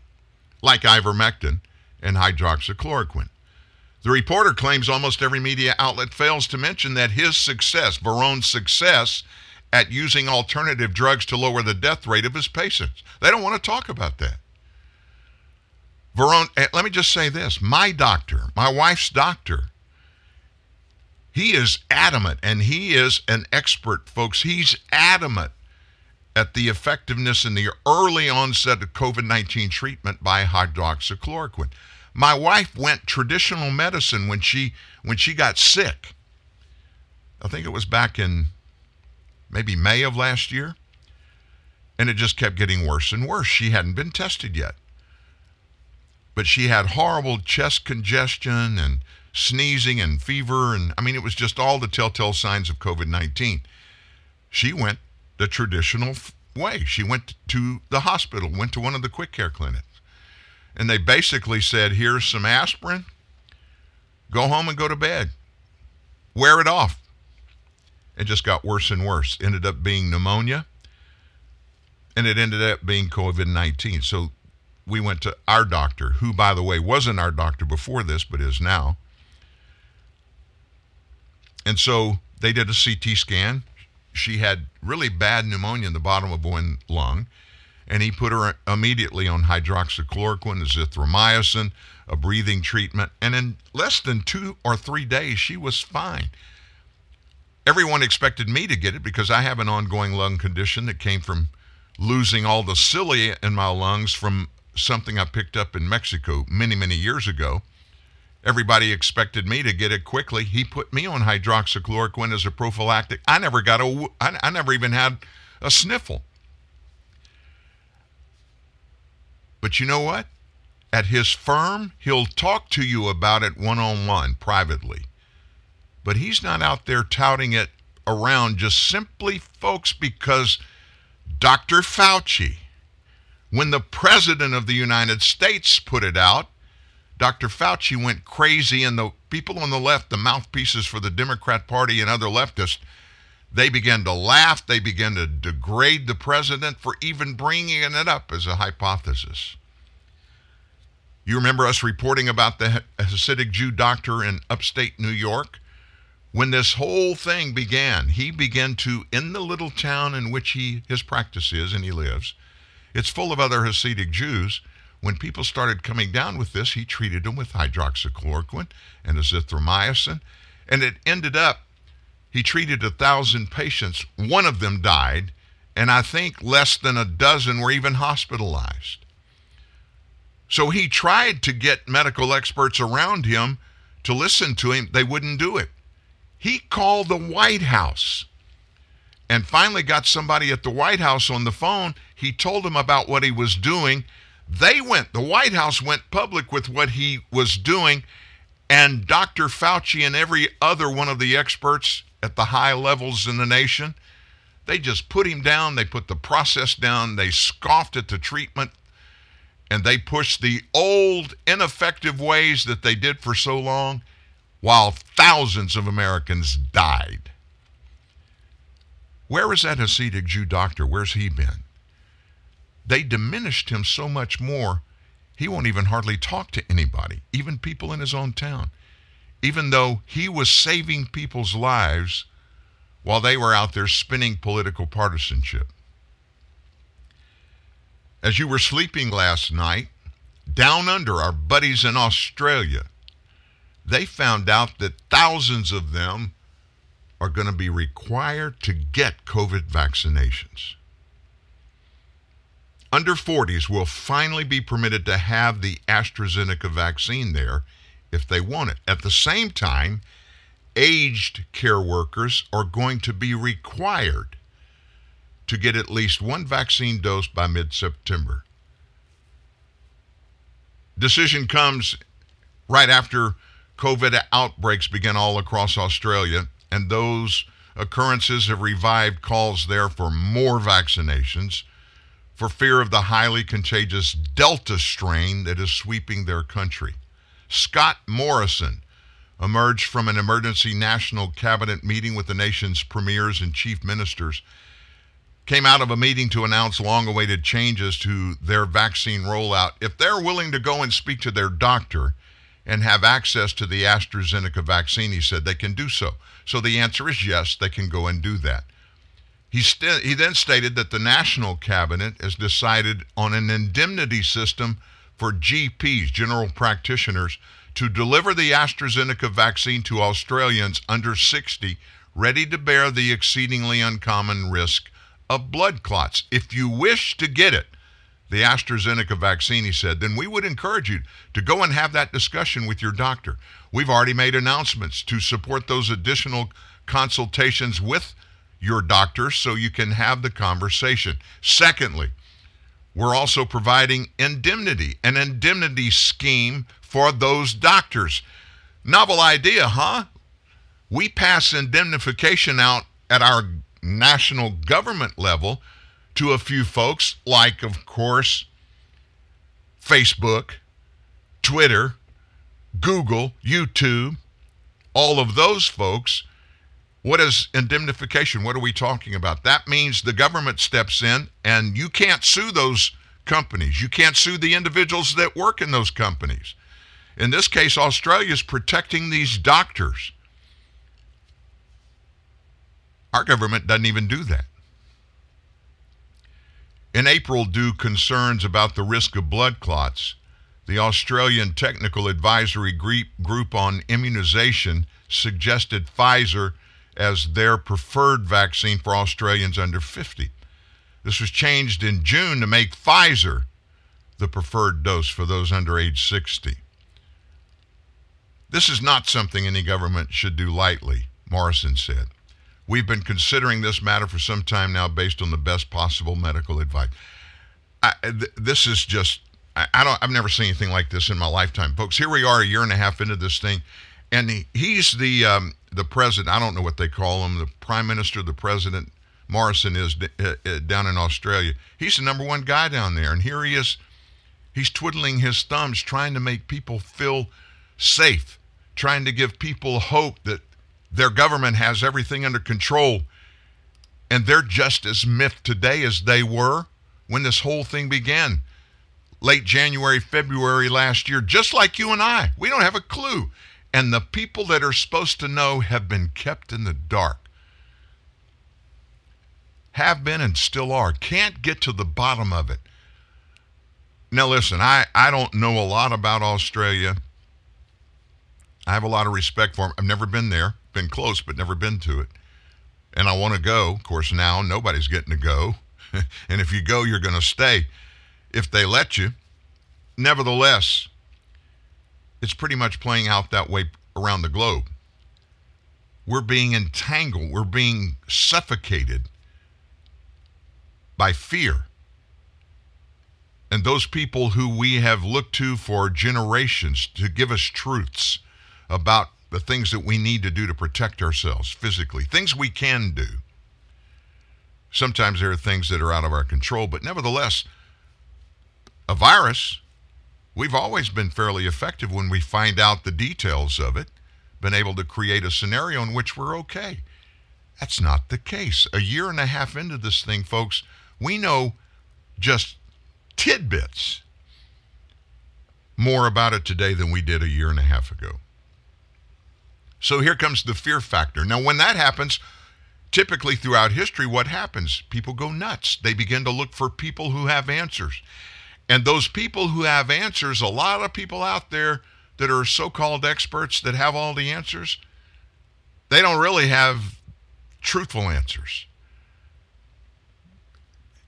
like ivermectin and hydroxychloroquine. The reporter claims almost every media outlet fails to mention that his success, Varon's success, at using alternative drugs to lower the death rate of his patients. They don't want to talk about that. Varon, eh, let me just say this my doctor, my wife's doctor, he is adamant, and he is an expert, folks. He's adamant at the effectiveness in the early onset of COVID 19 treatment by hydroxychloroquine. My wife went traditional medicine when she when she got sick. I think it was back in maybe May of last year. And it just kept getting worse and worse. She hadn't been tested yet. But she had horrible chest congestion and sneezing and fever. And I mean, it was just all the telltale signs of COVID 19. She went the traditional way. She went to the hospital, went to one of the quick care clinics. And they basically said, here's some aspirin, go home and go to bed. Wear it off. It just got worse and worse. Ended up being pneumonia, and it ended up being COVID 19. So we went to our doctor, who, by the way, wasn't our doctor before this, but is now. And so they did a CT scan. She had really bad pneumonia in the bottom of one lung, and he put her immediately on hydroxychloroquine, azithromycin, a breathing treatment, and in less than two or three days, she was fine. Everyone expected me to get it because I have an ongoing lung condition that came from losing all the cilia in my lungs from something I picked up in Mexico many, many years ago. Everybody expected me to get it quickly. He put me on hydroxychloroquine as a prophylactic. I never got a, I, I never even had a sniffle. But you know what? At his firm, he'll talk to you about it one on one privately. But he's not out there touting it around just simply, folks, because Dr. Fauci, when the President of the United States put it out, Dr. Fauci went crazy, and the people on the left, the mouthpieces for the Democrat Party and other leftists, they began to laugh. They began to degrade the president for even bringing it up as a hypothesis. You remember us reporting about the Hasidic Jew doctor in upstate New York? When this whole thing began, he began to, in the little town in which he his practice is and he lives, it's full of other Hasidic Jews. When people started coming down with this, he treated them with hydroxychloroquine and azithromycin, and it ended up he treated a thousand patients. One of them died, and I think less than a dozen were even hospitalized. So he tried to get medical experts around him to listen to him. They wouldn't do it. He called the White House and finally got somebody at the White House on the phone. He told them about what he was doing. They went, the White House went public with what he was doing, and Dr. Fauci and every other one of the experts at the high levels in the nation, they just put him down. They put the process down. They scoffed at the treatment, and they pushed the old, ineffective ways that they did for so long while thousands of Americans died. Where is that Hasidic Jew doctor? Where's he been? They diminished him so much more, he won't even hardly talk to anybody, even people in his own town, even though he was saving people's lives while they were out there spinning political partisanship. As you were sleeping last night, down under our buddies in Australia, they found out that thousands of them are going to be required to get COVID vaccinations. Under 40s will finally be permitted to have the AstraZeneca vaccine there if they want it. At the same time, aged care workers are going to be required to get at least one vaccine dose by mid September. Decision comes right after COVID outbreaks began all across Australia, and those occurrences have revived calls there for more vaccinations for fear of the highly contagious Delta strain that is sweeping their country. Scott Morrison emerged from an emergency national cabinet meeting with the nation's premiers and chief ministers came out of a meeting to announce long awaited changes to their vaccine rollout. If they're willing to go and speak to their doctor and have access to the AstraZeneca vaccine, he said they can do so. So the answer is yes, they can go and do that. He, st- he then stated that the national cabinet has decided on an indemnity system for GPs, general practitioners, to deliver the AstraZeneca vaccine to Australians under 60 ready to bear the exceedingly uncommon risk of blood clots. If you wish to get it, the AstraZeneca vaccine, he said, then we would encourage you to go and have that discussion with your doctor. We've already made announcements to support those additional consultations with your doctor so you can have the conversation. Secondly, we're also providing indemnity, an indemnity scheme for those doctors. Novel idea, huh? We pass indemnification out at our national government level to a few folks, like, of course, Facebook, Twitter, Google, YouTube, all of those folks. What is indemnification? What are we talking about? That means the government steps in and you can't sue those companies. You can't sue the individuals that work in those companies. In this case, Australia is protecting these doctors. Our government doesn't even do that. In April, due concerns about the risk of blood clots, the Australian Technical Advisory Group on Immunization suggested Pfizer as their preferred vaccine for Australians under 50. This was changed in June to make Pfizer the preferred dose for those under age 60. This is not something any government should do lightly, Morrison said. We've been considering this matter for some time now based on the best possible medical advice. I, th- this is just, I, I, don't, I've never seen anything like this in my lifetime. Folks, here we are a year and a half into this thing, and he, he's the, um, the president, I don't know what they call him, the prime minister, the president, Morrison is uh, uh, down in Australia. He's the number one guy down there, and here he is. He's twiddling his thumbs, trying to make people feel safe, trying to give people hope that their government has everything under control. And they're just as miffed today as they were when this whole thing began. Late January, February last year, just like you and I. We don't have a clue. And the people that are supposed to know have been kept in the dark. Have been and still are. Can't get to the bottom of it. Now, listen, I, I don't know a lot about Australia. I have a lot of respect for them. I've never been there been close, but never been to it. And I want to go. Of course, now nobody's getting to go. [laughs] and if you go, you're going to stay if they let you. Nevertheless, it's pretty much playing out that way around the globe. We're being entangled, we're being suffocated by fear. And those people who we have looked to for generations to give us truths about the things that we need to do to protect ourselves physically, things we can do. Sometimes there are things that are out of our control, but nevertheless, a virus, we've always been fairly effective when we find out the details of it, been able to create a scenario in which we're okay. That's not the case. A year and a half into this thing, folks, we know just tidbits more about it today than we did a year and a half ago. So here comes the fear factor. Now, when that happens, typically throughout history, what happens? People go nuts. They begin to look for people who have answers. And those people who have answers, a lot of people out there that are so called experts that have all the answers, they don't really have truthful answers.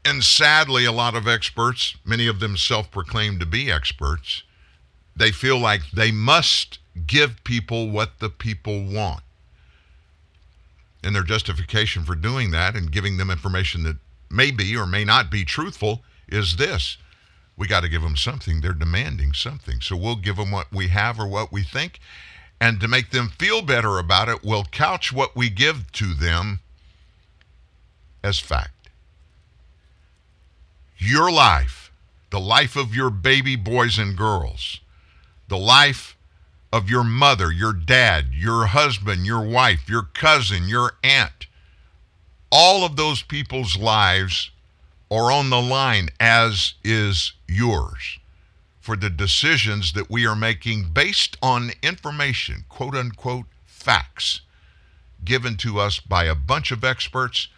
And sadly, a lot of experts, many of them self proclaimed to be experts, they feel like they must give people what the people want. And their justification for doing that and giving them information that may be or may not be truthful is this we got to give them something. They're demanding something. So we'll give them what we have or what we think. And to make them feel better about it, we'll couch what we give to them as fact. Your life, the life of your baby boys and girls, the life of your mother, your dad, your husband, your wife, your cousin, your aunt. All of those people's lives are on the line, as is yours, for the decisions that we are making based on information, quote unquote, facts, given to us by a bunch of experts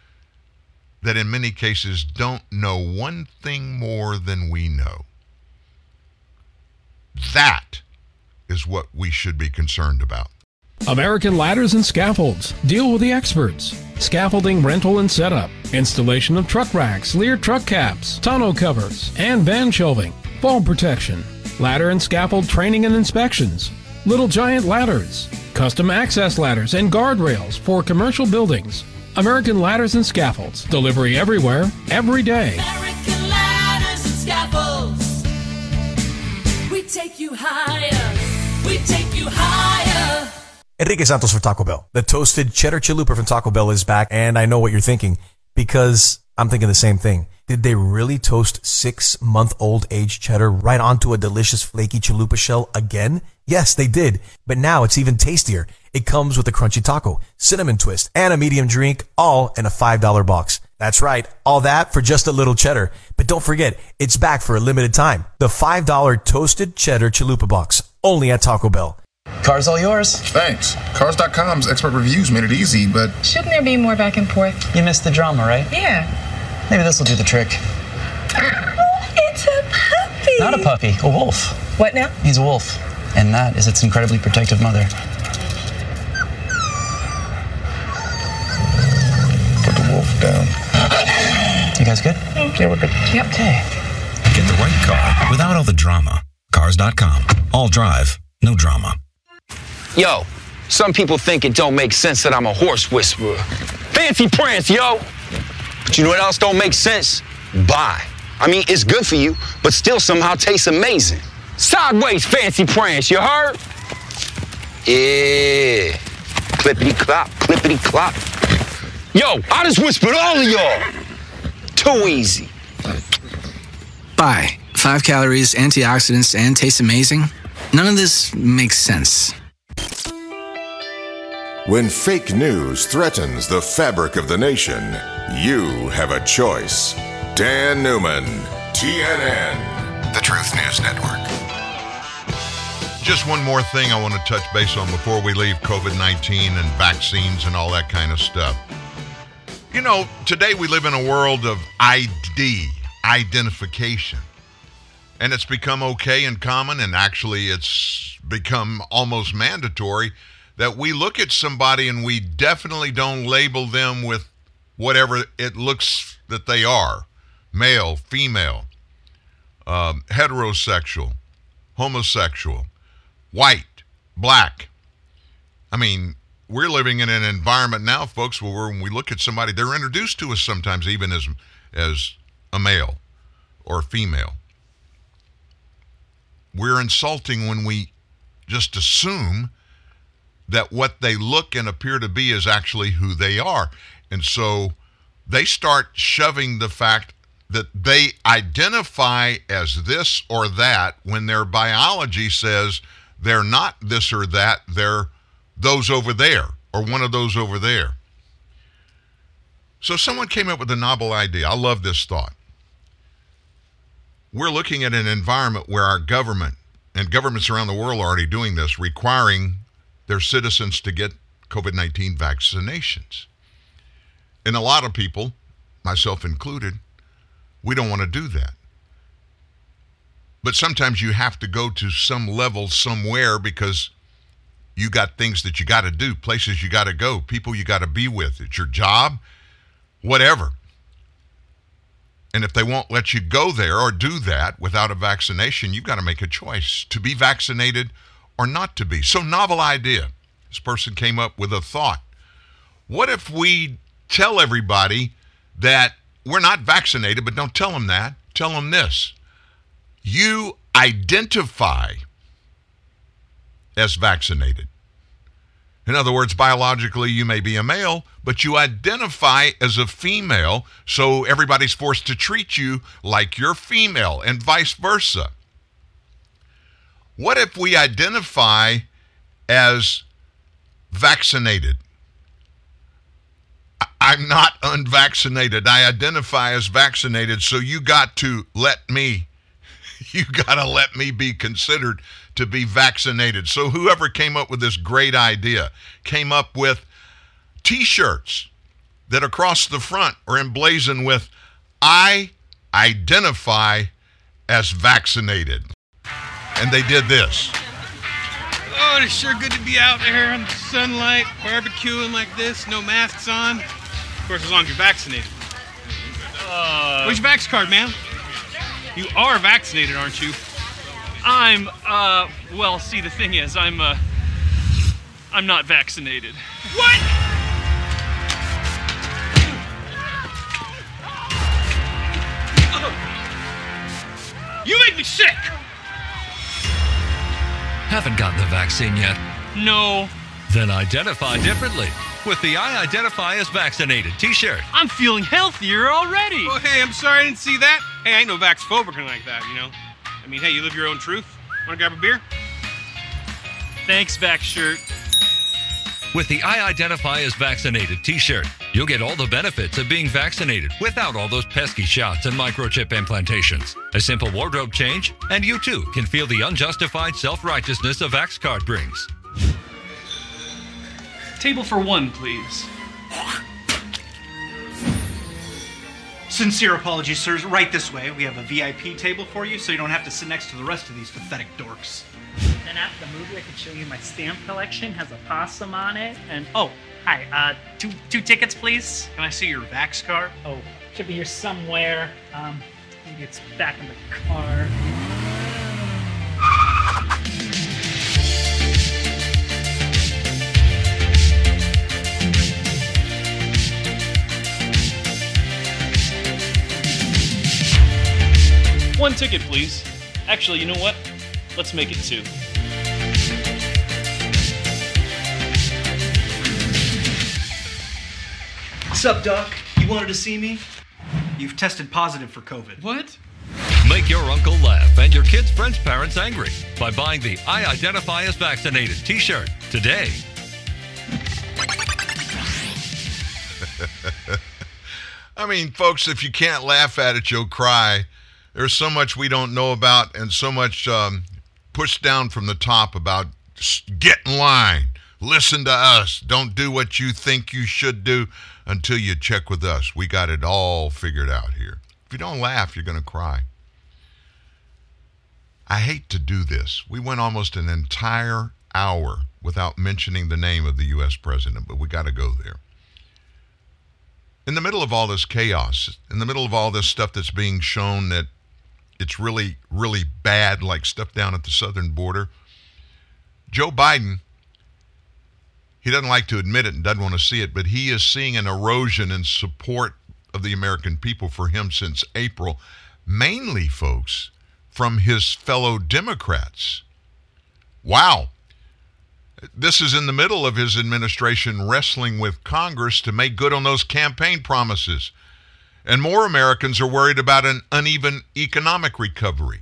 that in many cases don't know one thing more than we know. That is what we should be concerned about. American Ladders and Scaffolds. Deal with the experts. Scaffolding rental and setup. Installation of truck racks, Leer truck caps, tonneau covers, and van shelving. Fall protection. Ladder and scaffold training and inspections. Little giant ladders. Custom access ladders and guardrails for commercial buildings. American Ladders and Scaffolds. Delivery everywhere, every day. American Ladders and Scaffolds. We take you higher. We take you higher. Enrique Santos for Taco Bell. The toasted cheddar chalupa from Taco Bell is back, and I know what you're thinking because I'm thinking the same thing. Did they really toast six month old aged cheddar right onto a delicious flaky chalupa shell again? Yes, they did. But now it's even tastier. It comes with a crunchy taco, cinnamon twist, and a medium drink, all in a $5 box. That's right. All that for just a little cheddar. But don't forget, it's back for a limited time. The $5 toasted cheddar chalupa box, only at Taco Bell. Car's all yours. Thanks. Cars.com's expert reviews made it easy, but. Shouldn't there be more back and forth? You missed the drama, right? Yeah. Maybe this will do the trick. Oh, [laughs] it's a puppy. Not a puppy, a wolf. What now? He's a wolf. And that is its incredibly protective mother. Put the wolf down. You guys good? Yeah, we're good. Yep. Okay. Get the right car without all the drama. Cars.com. All drive, no drama. Yo, some people think it don't make sense that I'm a horse whisperer. Fancy prance, yo! But you know what else don't make sense? Bye. I mean, it's good for you, but still somehow tastes amazing. Sideways fancy prance, you heard? Yeah. Clippity clop, clippity clop. Yo, I just whispered all of y'all. Too easy. Bye. Five calories, antioxidants, and tastes amazing. None of this makes sense. When fake news threatens the fabric of the nation, you have a choice. Dan Newman, TNN, The Truth News Network. Just one more thing I want to touch base on before we leave COVID 19 and vaccines and all that kind of stuff. You know, today we live in a world of ID, identification. And it's become okay and common, and actually it's become almost mandatory that we look at somebody and we definitely don't label them with whatever it looks that they are male, female, um, heterosexual, homosexual, white, black. I mean, we're living in an environment now, folks, where when we look at somebody, they're introduced to us sometimes even as as a male or female. We're insulting when we just assume that what they look and appear to be is actually who they are. And so they start shoving the fact that they identify as this or that when their biology says they're not this or that, they're those over there or one of those over there. So someone came up with a novel idea. I love this thought. We're looking at an environment where our government and governments around the world are already doing this, requiring their citizens to get COVID 19 vaccinations. And a lot of people, myself included, we don't want to do that. But sometimes you have to go to some level somewhere because you got things that you got to do, places you got to go, people you got to be with. It's your job, whatever. And if they won't let you go there or do that without a vaccination, you've got to make a choice to be vaccinated or not to be. So, novel idea. This person came up with a thought. What if we tell everybody that we're not vaccinated, but don't tell them that? Tell them this you identify as vaccinated. In other words, biologically, you may be a male, but you identify as a female, so everybody's forced to treat you like you're female and vice versa. What if we identify as vaccinated? I'm not unvaccinated. I identify as vaccinated, so you got to let me, [laughs] you got to let me be considered to be vaccinated. So whoever came up with this great idea came up with t shirts that across the front are emblazoned with, I identify as vaccinated. And they did this. Oh, it's sure good to be out there in the sunlight, barbecuing like this, no masks on. Of course, as long as you're vaccinated. Uh, Where's your vax card, man? You are vaccinated, aren't you? I'm, uh, well, see, the thing is, I'm, uh, I'm not vaccinated. What? You make me sick! Haven't gotten the vaccine yet? No. Then identify differently with the I Identify as Vaccinated t shirt. I'm feeling healthier already. Oh, hey, I'm sorry I didn't see that. Hey, I ain't no vaxphobic or like that, you know? I mean, hey, you live your own truth. Wanna grab a beer? Thanks, Vax Shirt. With the I Identify as Vaccinated t shirt, you'll get all the benefits of being vaccinated without all those pesky shots and microchip implantations. A simple wardrobe change, and you too can feel the unjustified self righteousness a Vax card brings. Table for one, please. Sincere apologies, sirs. Right this way. We have a VIP table for you, so you don't have to sit next to the rest of these pathetic dorks. Then after the movie, I can show you my stamp collection. Has a possum on it, and oh, hi. Uh, two two tickets, please. Can I see your Vax card? Oh, should be here somewhere. Um, maybe it's back in the car. One ticket, please. Actually, you know what? Let's make it two. What's up, Doc? You wanted to see me? You've tested positive for COVID. What? Make your uncle laugh and your kids' friends' parents angry by buying the I Identify as Vaccinated t shirt today. [laughs] I mean, folks, if you can't laugh at it, you'll cry. There's so much we don't know about and so much um, pushed down from the top about get in line, listen to us, don't do what you think you should do until you check with us. We got it all figured out here. If you don't laugh, you're going to cry. I hate to do this. We went almost an entire hour without mentioning the name of the U.S. president, but we got to go there. In the middle of all this chaos, in the middle of all this stuff that's being shown that it's really, really bad, like stuff down at the southern border, Joe Biden, he doesn't like to admit it and doesn't want to see it, but he is seeing an erosion in support of the American people for him since April, mainly, folks, from his fellow Democrats. Wow. This is in the middle of his administration wrestling with Congress to make good on those campaign promises. And more Americans are worried about an uneven economic recovery.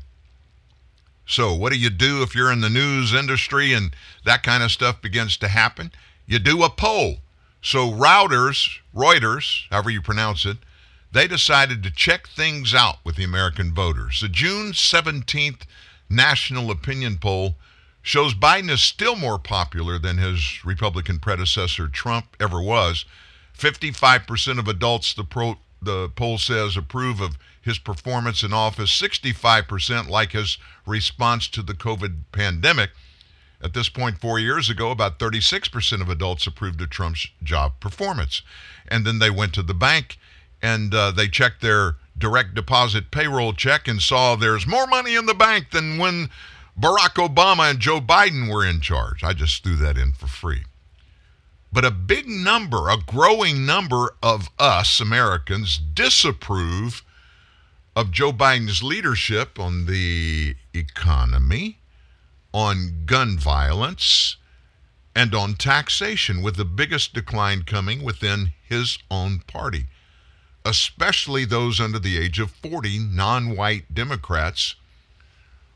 So, what do you do if you're in the news industry and that kind of stuff begins to happen? You do a poll. So, Reuters, Reuters, however you pronounce it, they decided to check things out with the American voters. The June 17th National Opinion Poll shows Biden is still more popular than his Republican predecessor Trump ever was. 55% of adults, the, pro, the poll says, approve of his performance in office. 65% like his response to the COVID pandemic. At this point, four years ago, about 36% of adults approved of Trump's job performance. And then they went to the bank and uh, they checked their direct deposit payroll check and saw there's more money in the bank than when Barack Obama and Joe Biden were in charge. I just threw that in for free. But a big number, a growing number of us Americans disapprove of Joe Biden's leadership on the economy, on gun violence, and on taxation, with the biggest decline coming within his own party, especially those under the age of 40, non white Democrats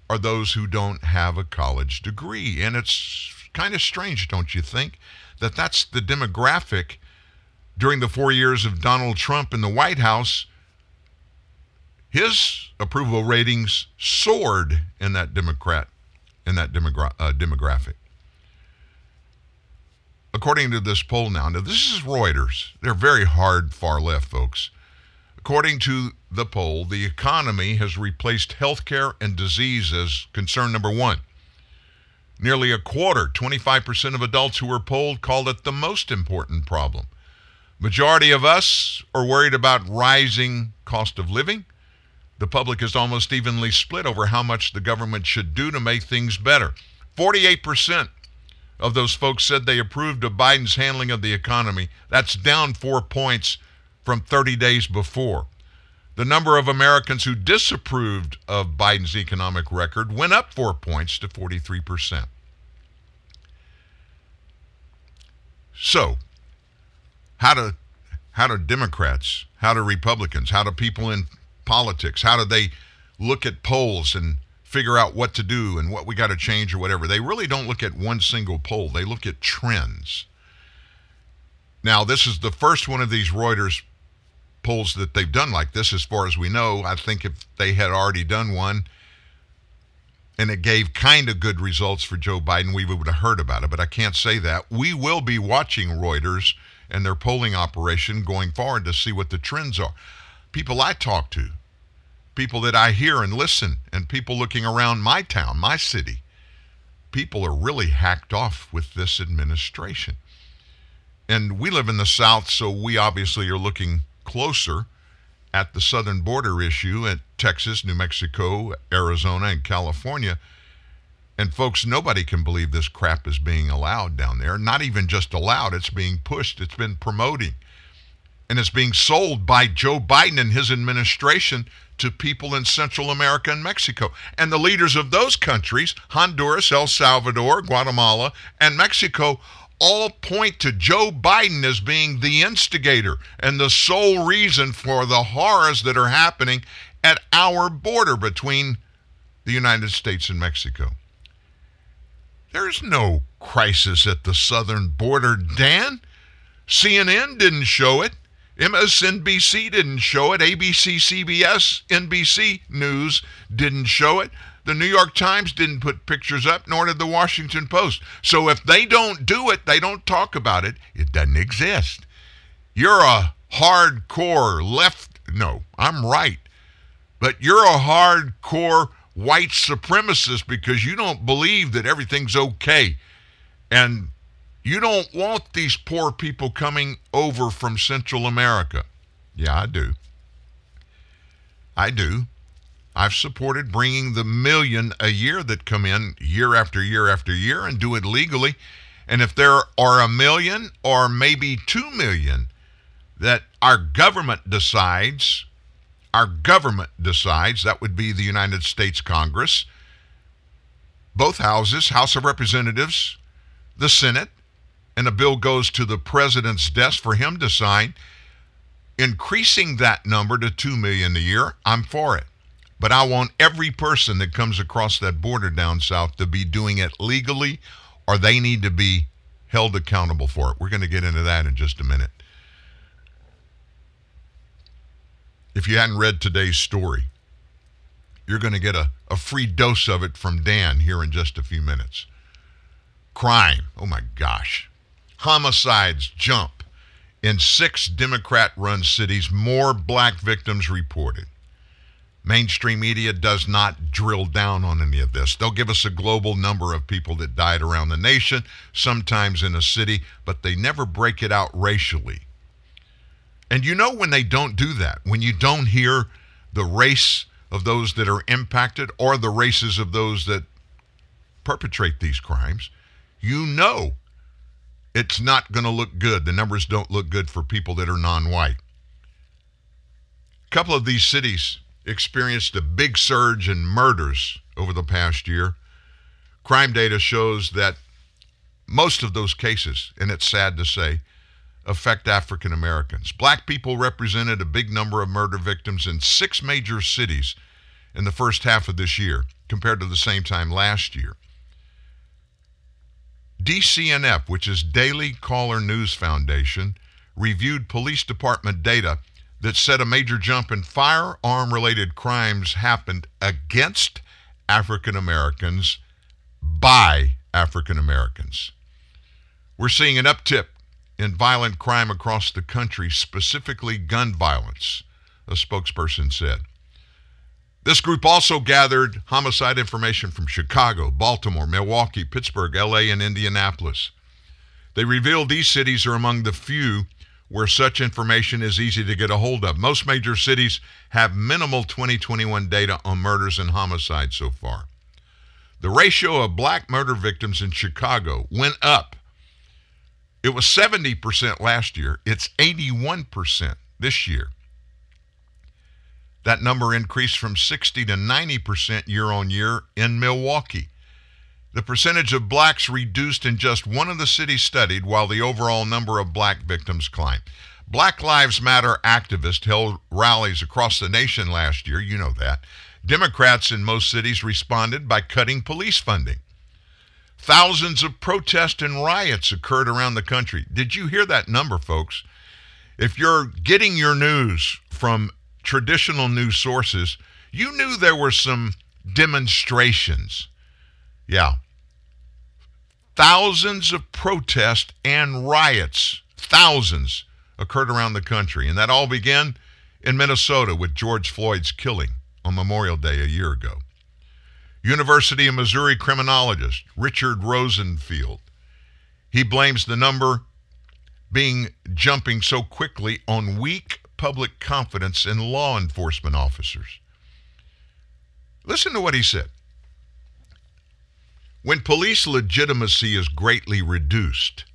are those who don't have a college degree. And it's kind of strange, don't you think, that that's the demographic during the four years of Donald Trump in the White House. His approval ratings soared in that Democrat, in that demogra- uh, demographic. According to this poll now, now this is Reuters. They're very hard far left, folks. According to the poll, the economy has replaced healthcare and disease as concern number one. Nearly a quarter, 25% of adults who were polled, called it the most important problem. Majority of us are worried about rising cost of living. The public is almost evenly split over how much the government should do to make things better. 48% of those folks said they approved of Biden's handling of the economy. That's down four points from 30 days before. The number of Americans who disapproved of Biden's economic record went up four points to 43%. So, how do how do Democrats, how do Republicans, how do people in politics, how do they look at polls and figure out what to do and what we got to change or whatever? They really don't look at one single poll. They look at trends. Now, this is the first one of these Reuters polls that they've done like this, as far as we know. I think if they had already done one and it gave kind of good results for Joe Biden, we would have heard about it, but I can't say that. We will be watching Reuters and their polling operation going forward to see what the trends are. people I talk to, people that I hear and listen, and people looking around my town, my city, people are really hacked off with this administration. And we live in the South, so we obviously are looking closer at the southern border issue at Texas, New Mexico, Arizona, and California. And folks, nobody can believe this crap is being allowed down there. Not even just allowed, it's being pushed, it's been promoting. And it's being sold by Joe Biden and his administration to people in Central America and Mexico. And the leaders of those countries, Honduras, El Salvador, Guatemala, and Mexico, all point to Joe Biden as being the instigator and the sole reason for the horrors that are happening at our border between the United States and Mexico. There's no crisis at the southern border, Dan. CNN didn't show it. MSNBC didn't show it. ABC, CBS, NBC News didn't show it. The New York Times didn't put pictures up, nor did the Washington Post. So if they don't do it, they don't talk about it, it doesn't exist. You're a hardcore left. No, I'm right. But you're a hardcore white supremacist because you don't believe that everything's okay. And you don't want these poor people coming over from Central America. Yeah, I do. I do. I've supported bringing the million a year that come in year after year after year and do it legally. And if there are a million or maybe two million that our government decides, our government decides, that would be the United States Congress, both houses, House of Representatives, the Senate, and a bill goes to the president's desk for him to sign, increasing that number to 2 million a year, I'm for it. But I want every person that comes across that border down south to be doing it legally or they need to be held accountable for it. We're going to get into that in just a minute. If you hadn't read today's story, you're going to get a, a free dose of it from Dan here in just a few minutes. Crime. Oh my gosh. Homicides jump in six Democrat run cities, more black victims reported. Mainstream media does not drill down on any of this. They'll give us a global number of people that died around the nation, sometimes in a city, but they never break it out racially. And you know when they don't do that, when you don't hear the race of those that are impacted or the races of those that perpetrate these crimes, you know it's not going to look good. The numbers don't look good for people that are non white. A couple of these cities experienced a big surge in murders over the past year. Crime data shows that most of those cases, and it's sad to say, affect African Americans. Black people represented a big number of murder victims in six major cities in the first half of this year compared to the same time last year. DCNF, which is Daily Caller News Foundation, reviewed police department data that said a major jump in firearm related crimes happened against African Americans by African Americans. We're seeing an uptick in violent crime across the country, specifically gun violence, a spokesperson said. This group also gathered homicide information from Chicago, Baltimore, Milwaukee, Pittsburgh, LA, and Indianapolis. They revealed these cities are among the few where such information is easy to get a hold of. Most major cities have minimal 2021 data on murders and homicides so far. The ratio of black murder victims in Chicago went up. It was 70% last year, it's 81% this year. That number increased from 60 to 90% year on year in Milwaukee. The percentage of blacks reduced in just one of the cities studied, while the overall number of black victims climbed. Black Lives Matter activists held rallies across the nation last year. You know that. Democrats in most cities responded by cutting police funding. Thousands of protests and riots occurred around the country. Did you hear that number, folks? If you're getting your news from traditional news sources, you knew there were some demonstrations. Yeah. Thousands of protests and riots, thousands, occurred around the country. And that all began in Minnesota with George Floyd's killing on Memorial Day a year ago. University of Missouri criminologist Richard Rosenfeld. He blames the number being jumping so quickly on weak public confidence in law enforcement officers. Listen to what he said. When police legitimacy is greatly reduced,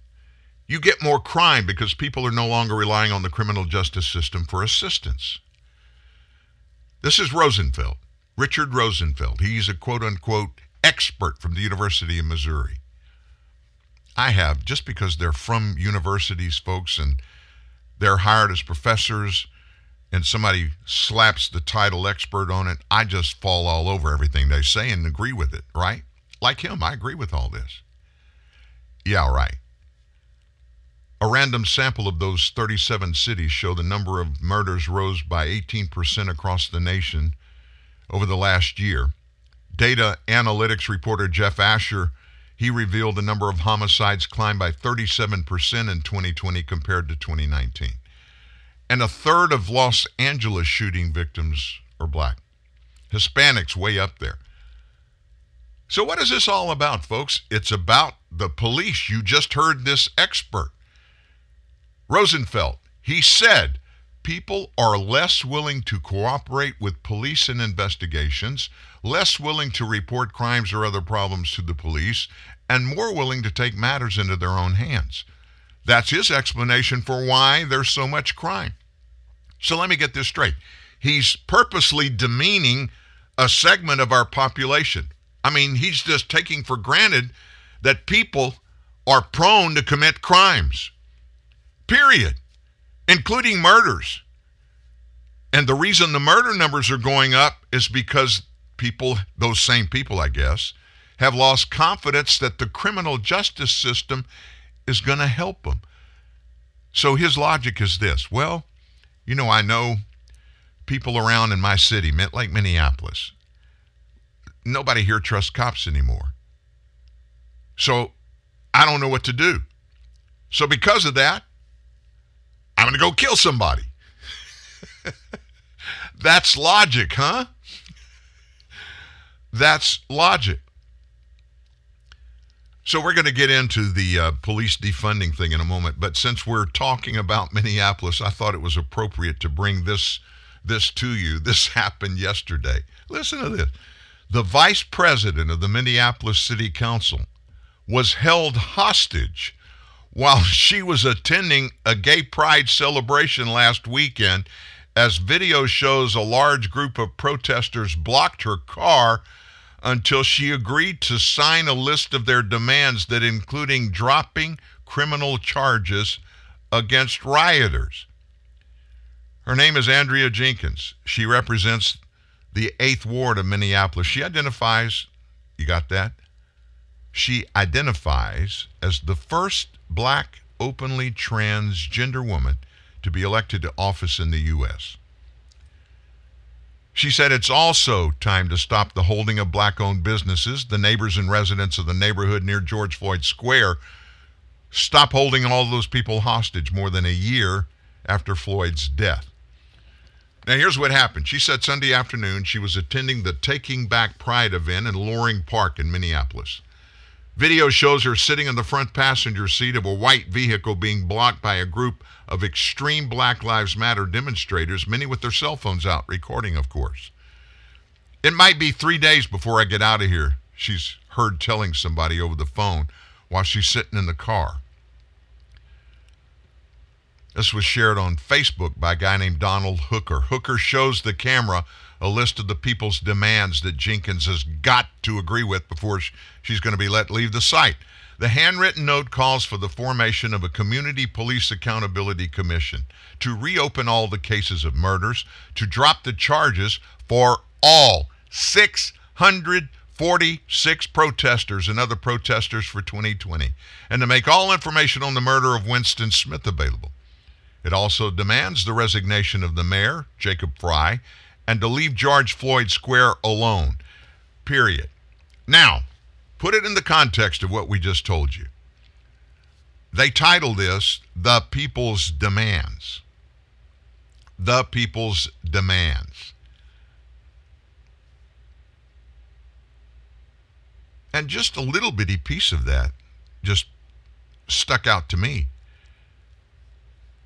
you get more crime because people are no longer relying on the criminal justice system for assistance. This is Rosenfeld, Richard Rosenfeld. He's a quote unquote expert from the University of Missouri. I have, just because they're from universities, folks, and they're hired as professors, and somebody slaps the title expert on it, I just fall all over everything they say and agree with it, right? Like him, I agree with all this. Yeah, right. A random sample of those 37 cities show the number of murders rose by 18% across the nation over the last year. Data analytics reporter Jeff Asher, he revealed the number of homicides climbed by 37% in 2020 compared to 2019. And a third of Los Angeles shooting victims are black. Hispanics way up there. So, what is this all about, folks? It's about the police. You just heard this expert. Rosenfeld, he said people are less willing to cooperate with police in investigations, less willing to report crimes or other problems to the police, and more willing to take matters into their own hands. That's his explanation for why there's so much crime. So let me get this straight. He's purposely demeaning a segment of our population. I mean, he's just taking for granted that people are prone to commit crimes period, including murders. And the reason the murder numbers are going up is because people, those same people, I guess, have lost confidence that the criminal justice system is going to help them. So his logic is this well, you know, I know people around in my city, like Minneapolis, nobody here trusts cops anymore. So I don't know what to do. So because of that, I'm going to go kill somebody. [laughs] That's logic, huh? That's logic. So we're going to get into the uh, police defunding thing in a moment, but since we're talking about Minneapolis, I thought it was appropriate to bring this this to you. This [laughs] happened yesterday. Listen to this. The vice president of the Minneapolis City Council was held hostage while [laughs] she was attending a gay pride celebration last weekend as video shows a large group of protesters blocked her car until she agreed to sign a list of their demands that including dropping criminal charges against rioters. Her name is Andrea Jenkins. She represents the 8th Ward of Minneapolis. She identifies, you got that? She identifies as the first black, openly transgender woman to be elected to office in the U.S. She said it's also time to stop the holding of black owned businesses. The neighbors and residents of the neighborhood near George Floyd Square stop holding all those people hostage more than a year after Floyd's death. Now, here's what happened. She said Sunday afternoon she was attending the Taking Back Pride event in Loring Park in Minneapolis. Video shows her sitting in the front passenger seat of a white vehicle being blocked by a group of extreme Black Lives Matter demonstrators, many with their cell phones out, recording, of course. It might be three days before I get out of here, she's heard telling somebody over the phone while she's sitting in the car. This was shared on Facebook by a guy named Donald Hooker. Hooker shows the camera a list of the people's demands that Jenkins has got to agree with before she's going to be let leave the site. The handwritten note calls for the formation of a Community Police Accountability Commission to reopen all the cases of murders, to drop the charges for all 646 protesters and other protesters for 2020, and to make all information on the murder of Winston Smith available. It also demands the resignation of the mayor, Jacob Frey, and to leave George Floyd Square alone. Period. Now, put it in the context of what we just told you. They title this The People's Demands. the people's demands. And just a little bitty piece of that just stuck out to me.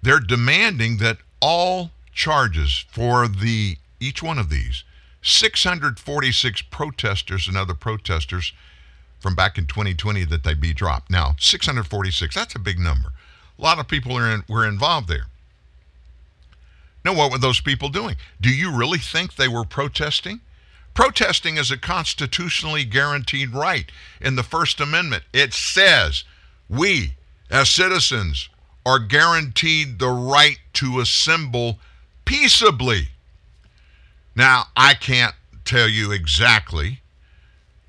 They're demanding that all charges for the each one of these 646 protesters and other protesters from back in 2020 that they be dropped. Now, 646, that's a big number. A lot of people are in, were involved there. Now, what were those people doing? Do you really think they were protesting? Protesting is a constitutionally guaranteed right in the First Amendment. It says we, as citizens, are guaranteed the right to assemble peaceably. Now, I can't tell you exactly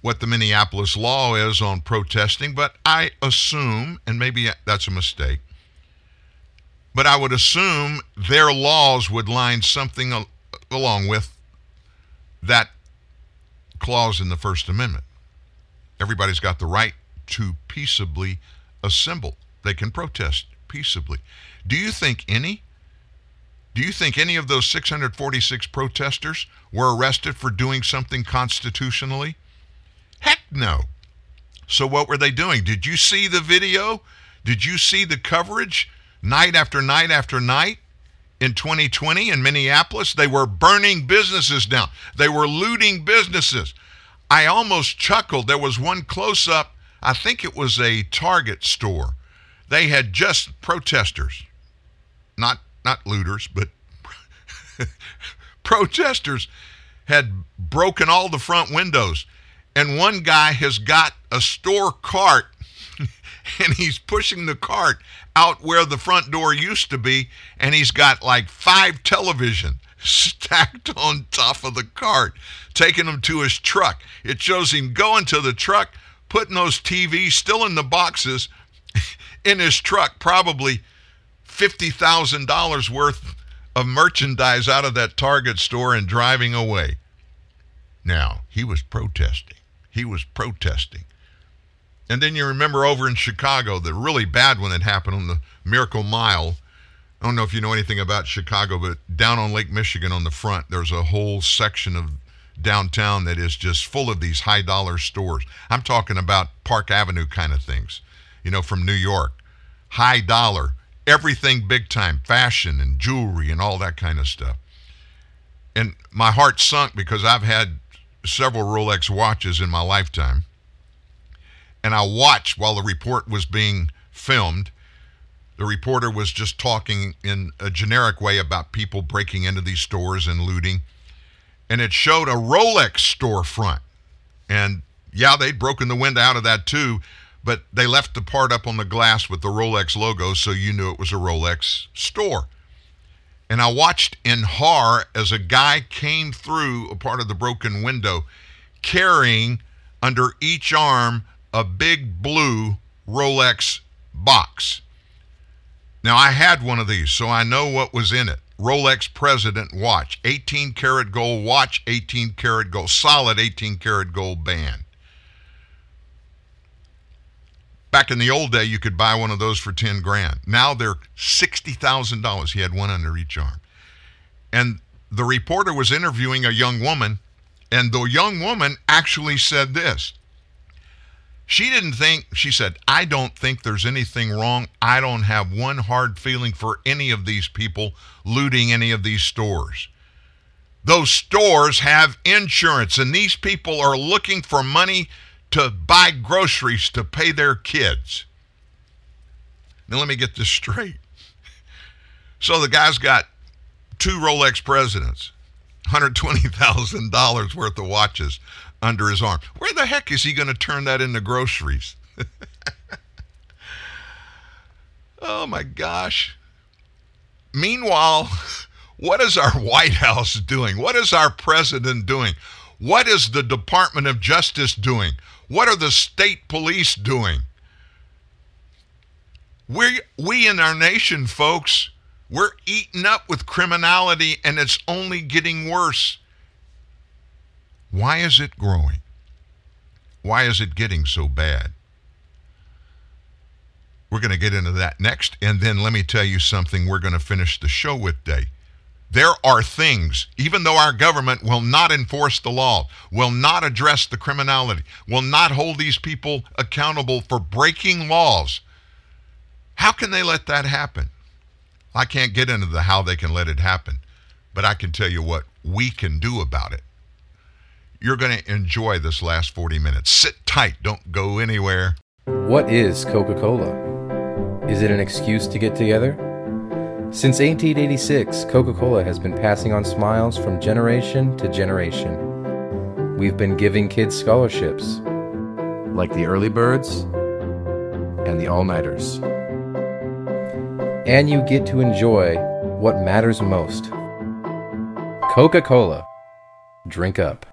what the Minneapolis law is on protesting, but I assume, and maybe that's a mistake, but I would assume their laws would line something al- along with that clause in the First Amendment. Everybody's got the right to peaceably assemble. They can protest peaceably. Do you think any do you think any of those 646 protesters were arrested for doing something constitutionally? Heck no. So what were they doing? Did you see the video? Did you see the coverage night after night after night? In 2020 in Minneapolis, they were burning businesses down. They were looting businesses. I almost chuckled. There was one close up, I think it was a Target store. They had just protesters, not not looters, but [laughs] protesters had broken all the front windows. And one guy has got a store cart [laughs] and he's pushing the cart out where the front door used to be. And he's got like five television [laughs] stacked on top of the cart, taking them to his truck. It shows him going to the truck, putting those TVs still in the boxes [laughs] in his truck, probably $50,000 worth of merchandise out of that Target store and driving away. Now, he was protesting. He was protesting. And then you remember over in Chicago, the really bad one that happened on the Miracle Mile. I don't know if you know anything about Chicago, but down on Lake Michigan on the front, there's a whole section of downtown that is just full of these high dollar stores. I'm talking about Park Avenue kind of things, you know, from New York. High dollar, everything big time, fashion and jewelry and all that kind of stuff. And my heart sunk because I've had several Rolex watches in my lifetime. And I watched while the report was being filmed. The reporter was just talking in a generic way about people breaking into these stores and looting. And it showed a Rolex storefront. And yeah, they'd broken the window out of that too, but they left the part up on the glass with the Rolex logo so you knew it was a Rolex store. And I watched in horror as a guy came through a part of the broken window carrying under each arm a big blue Rolex box. Now, I had one of these, so I know what was in it. Rolex President watch, 18 karat gold watch, 18 karat gold, solid 18 karat gold band. Back in the old day, you could buy one of those for 10 grand. Now they're $60,000. He had one under each arm. And the reporter was interviewing a young woman, and the young woman actually said this. She didn't think, she said, I don't think there's anything wrong. I don't have one hard feeling for any of these people looting any of these stores. Those stores have insurance, and these people are looking for money to buy groceries to pay their kids. Now, let me get this straight. So the guy's got two Rolex presidents, $120,000 worth of watches under his arm. Where the heck is he going to turn that into groceries? [laughs] oh my gosh. Meanwhile, what is our White House doing? What is our president doing? What is the Department of Justice doing? What are the state police doing? We we in our nation, folks, we're eaten up with criminality and it's only getting worse. Why is it growing? Why is it getting so bad? We're going to get into that next. And then let me tell you something we're going to finish the show with day. There are things, even though our government will not enforce the law, will not address the criminality, will not hold these people accountable for breaking laws. How can they let that happen? I can't get into the how they can let it happen, but I can tell you what we can do about it. You're going to enjoy this last 40 minutes. Sit tight, don't go anywhere. What is Coca Cola? Is it an excuse to get together? Since 1886, Coca Cola has been passing on smiles from generation to generation. We've been giving kids scholarships, like the early birds and the all nighters. And you get to enjoy what matters most Coca Cola. Drink up.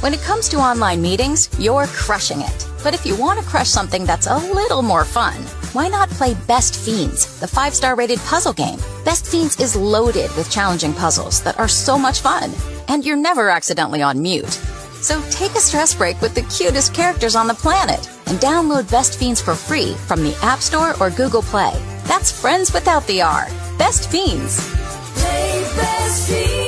When it comes to online meetings, you're crushing it. But if you want to crush something that's a little more fun, why not play Best Fiends, the five star rated puzzle game? Best Fiends is loaded with challenging puzzles that are so much fun, and you're never accidentally on mute. So take a stress break with the cutest characters on the planet and download Best Fiends for free from the App Store or Google Play. That's friends without the R. Best Fiends. Play Best Fiends.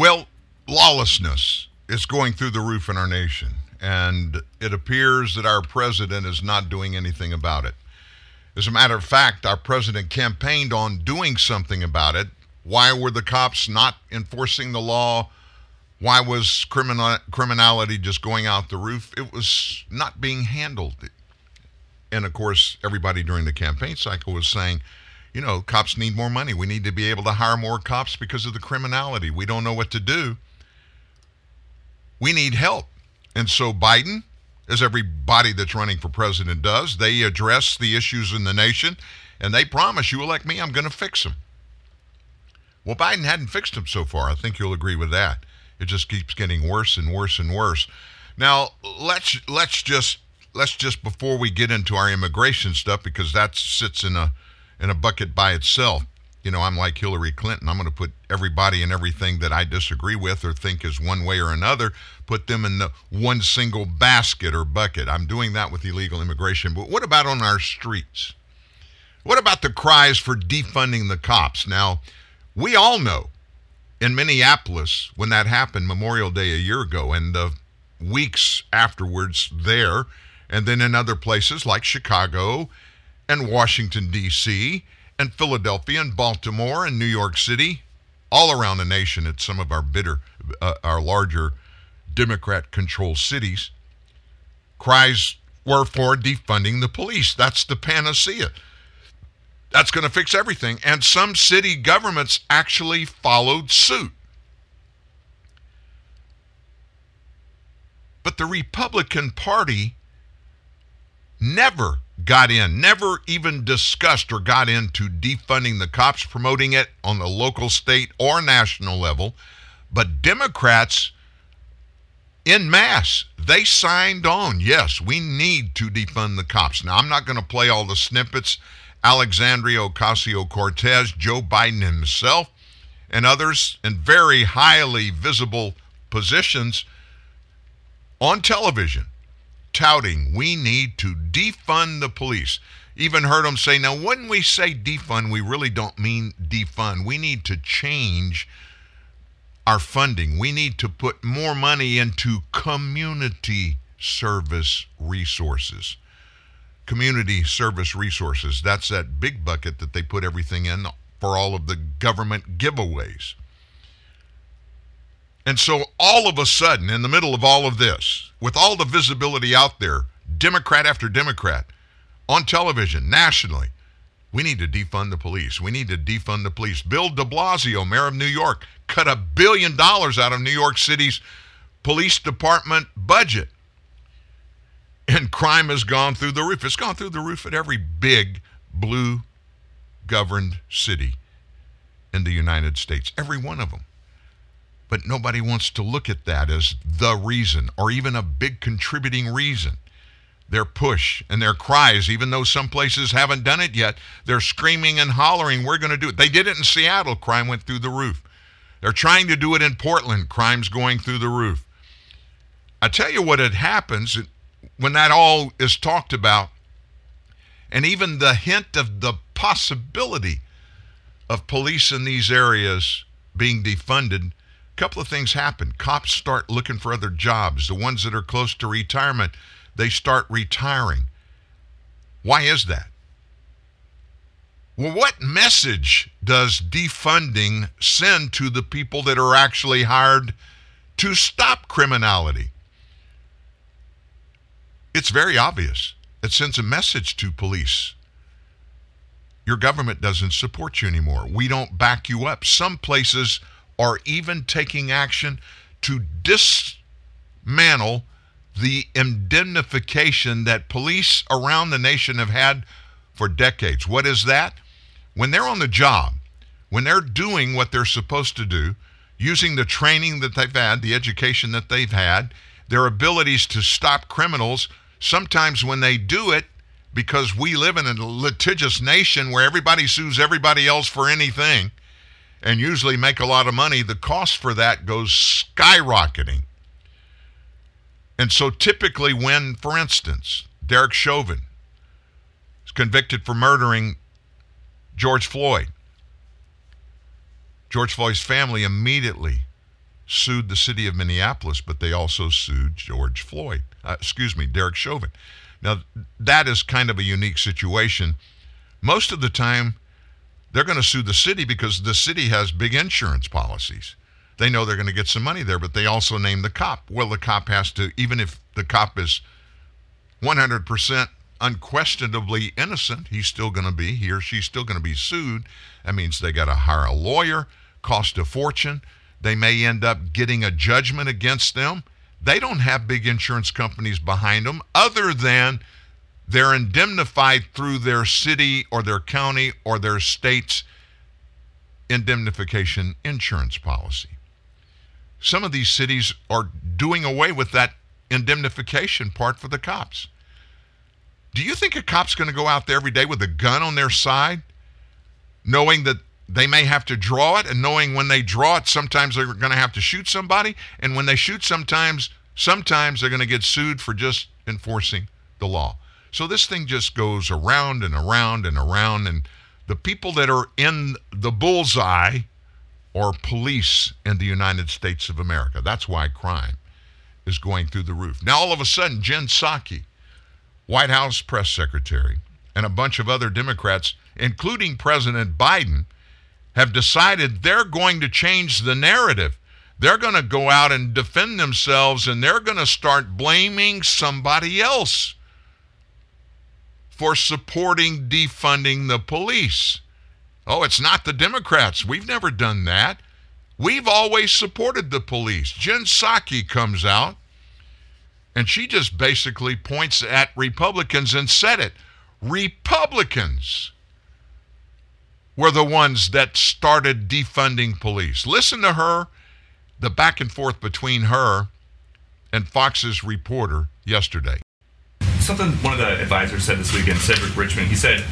Well, lawlessness is going through the roof in our nation, and it appears that our president is not doing anything about it. As a matter of fact, our president campaigned on doing something about it. Why were the cops not enforcing the law? Why was criminal, criminality just going out the roof? It was not being handled. And of course, everybody during the campaign cycle was saying, you know, cops need more money. We need to be able to hire more cops because of the criminality. We don't know what to do. We need help. And so Biden, as everybody that's running for president does, they address the issues in the nation and they promise you elect me, I'm going to fix them. Well, Biden hadn't fixed them so far. I think you'll agree with that. It just keeps getting worse and worse and worse. Now, let's let's just let's just before we get into our immigration stuff because that sits in a in a bucket by itself. You know, I'm like Hillary Clinton. I'm going to put everybody and everything that I disagree with or think is one way or another, put them in the one single basket or bucket. I'm doing that with illegal immigration. But what about on our streets? What about the cries for defunding the cops? Now, we all know in Minneapolis when that happened Memorial Day a year ago and the weeks afterwards there, and then in other places like Chicago and Washington, D.C., and Philadelphia and Baltimore and New York City, all around the nation at some of our bitter, uh, our larger Democrat controlled cities. Cries were for defunding the police. That's the panacea. That's going to fix everything. And some city governments actually followed suit. But the Republican Party never got in, never even discussed or got into defunding the cops, promoting it on the local, state, or national level. But Democrats, in mass, they signed on. Yes, we need to defund the cops. Now, I'm not going to play all the snippets. Alexandria Ocasio Cortez, Joe Biden himself, and others in very highly visible positions on television touting we need to defund the police. even heard them say, now, when we say defund, we really don't mean defund. We need to change our funding. We need to put more money into community service resources. Community service resources. That's that big bucket that they put everything in for all of the government giveaways. And so, all of a sudden, in the middle of all of this, with all the visibility out there, Democrat after Democrat, on television, nationally, we need to defund the police. We need to defund the police. Bill de Blasio, mayor of New York, cut a billion dollars out of New York City's police department budget. And crime has gone through the roof. It's gone through the roof at every big blue governed city in the United States, every one of them. But nobody wants to look at that as the reason or even a big contributing reason. Their push and their cries, even though some places haven't done it yet, they're screaming and hollering, We're going to do it. They did it in Seattle, crime went through the roof. They're trying to do it in Portland, crime's going through the roof. I tell you what it happens when that all is talked about, and even the hint of the possibility of police in these areas being defunded couple of things happen. Cops start looking for other jobs. The ones that are close to retirement, they start retiring. Why is that? Well, what message does defunding send to the people that are actually hired to stop criminality? It's very obvious. It sends a message to police. Your government doesn't support you anymore. We don't back you up. Some places are even taking action to dismantle the indemnification that police around the nation have had for decades. What is that? When they're on the job, when they're doing what they're supposed to do, using the training that they've had, the education that they've had, their abilities to stop criminals, sometimes when they do it, because we live in a litigious nation where everybody sues everybody else for anything, and usually make a lot of money, the cost for that goes skyrocketing. And so typically, when, for instance, Derek Chauvin is convicted for murdering George Floyd, George Floyd's family immediately sued the city of Minneapolis, but they also sued George Floyd, uh, excuse me, Derek Chauvin. Now, that is kind of a unique situation. Most of the time, they're going to sue the city because the city has big insurance policies. They know they're going to get some money there, but they also name the cop. Well, the cop has to, even if the cop is 100% unquestionably innocent, he's still going to be, he or she's still going to be sued. That means they got to hire a lawyer, cost a fortune. They may end up getting a judgment against them. They don't have big insurance companies behind them other than they're indemnified through their city or their county or their state's indemnification insurance policy. Some of these cities are doing away with that indemnification part for the cops. Do you think a cop's going to go out there every day with a gun on their side, knowing that they may have to draw it, and knowing when they draw it, sometimes they're going to have to shoot somebody, and when they shoot, sometimes sometimes they're going to get sued for just enforcing the law. So this thing just goes around and around and around. And the people that are in the bullseye are police in the United States of America. That's why crime is going through the roof. Now, all of a sudden, Jen Psaki, White House press secretary, and a bunch of other Democrats, including President Biden, have decided they're going to change the narrative. They're going to go out and defend themselves and they're going to start blaming somebody else for supporting defunding the police. Oh, it's not the Democrats. We've never done that. We've always supported the police. Jen Psaki comes out and she just basically points at Republicans and said it. Republicans were the ones that started defunding police. Listen to her, the back and forth between her and Fox's reporter yesterday something one of the advisors said this weekend, Cedric Richmond. He said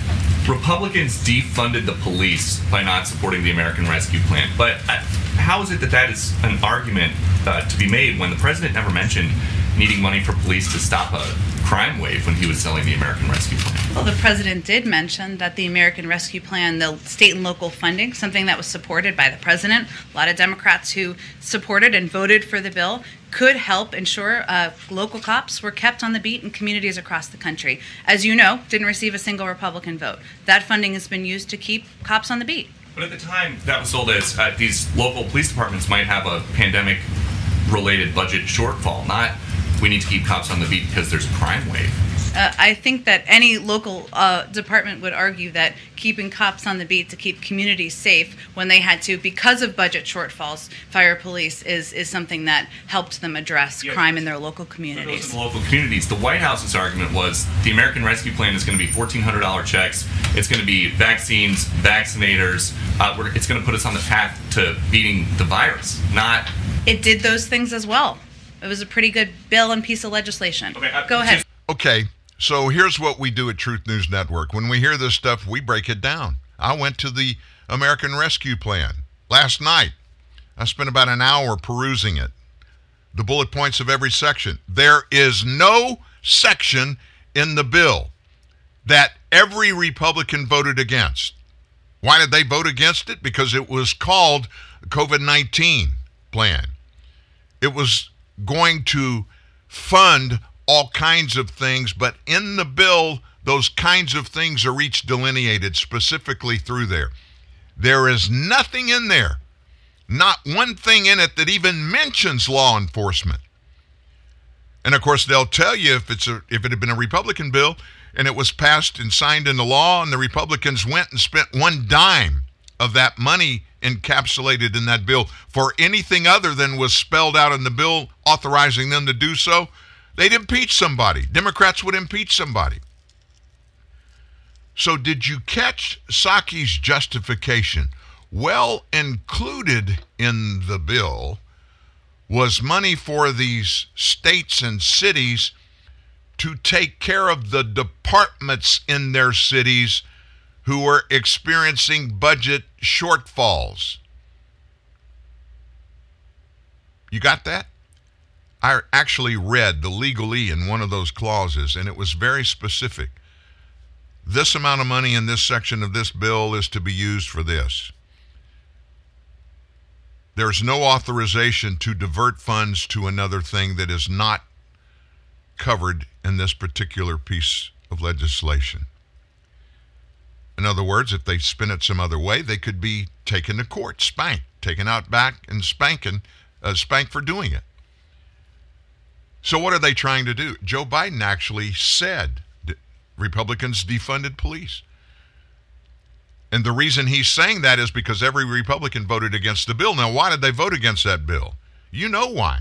Republicans defunded the police by not supporting the American Rescue Plan. But uh, how is it that that is an argument uh, to be made when the president never mentioned needing money for police to stop a crime wave when he was selling the American Rescue Plan. Well, the president did mention that the American Rescue Plan, the state and local funding, something that was supported by the president, a lot of Democrats who supported and voted for the bill, could help ensure uh, local cops were kept on the beat in communities across the country. As you know, didn't receive a single Republican vote. That funding has been used to keep cops on the beat. But at the time, that was sold as uh, these local police departments might have a pandemic related budget shortfall, not we need to keep cops on the beat because there's a crime wave. Uh, I think that any local uh, department would argue that keeping cops on the beat to keep communities safe when they had to, because of budget shortfalls, fire police is, is something that helped them address Yeah. crime in their local Those communities. in the local communities. The White House's argument was the American Rescue Plan is going to be $1,400 checks. It's going to be vaccines, vaccinators. Uh, we're, it's going to put us on the path to beating the virus, not It did those things as well. It was a pretty good bill and piece of legislation. Go ahead. Okay, so here's what we do at Truth News Network. When we hear this stuff, we break it down. I went to the American Rescue Plan last night. I spent about an hour perusing it, the bullet points of every section. There is no section in the bill that every Republican voted against. Why did they vote against it? Because it was called COVID 19 plan. It was going to fund all kinds of things, but in the bill, those kinds of things are each delineated specifically through there. There is nothing in there, not one thing in it that even mentions law enforcement. And of course, they'll tell you if it's a if it had been a Republican bill and it was passed and signed into law, and the Republicans went and spent one dime of that money encapsulated in that bill for anything other than was spelled out in the bill authorizing them to do so, they'd impeach somebody. Democrats would impeach somebody. So, did you catch Psaki's justification? Well included in the bill was money for these states and cities to take care of the departments in their cities who were experiencing budget shortfalls. You got that? I actually read the legalese in one of those clauses, and it was very specific. This amount of money in this section of this bill is to be used for this. There's no authorization to divert funds to another thing that is not covered in this particular piece of legislation. In other words, if they spin it some other way, they could be taken to court, spanked, taken out back and spanking, uh, spanked for doing it. So what are they trying to do? Joe Biden actually said Republicans defunded police. And the reason he's saying that is because every Republican voted against the bill. Now, why did they vote against that bill? You know why.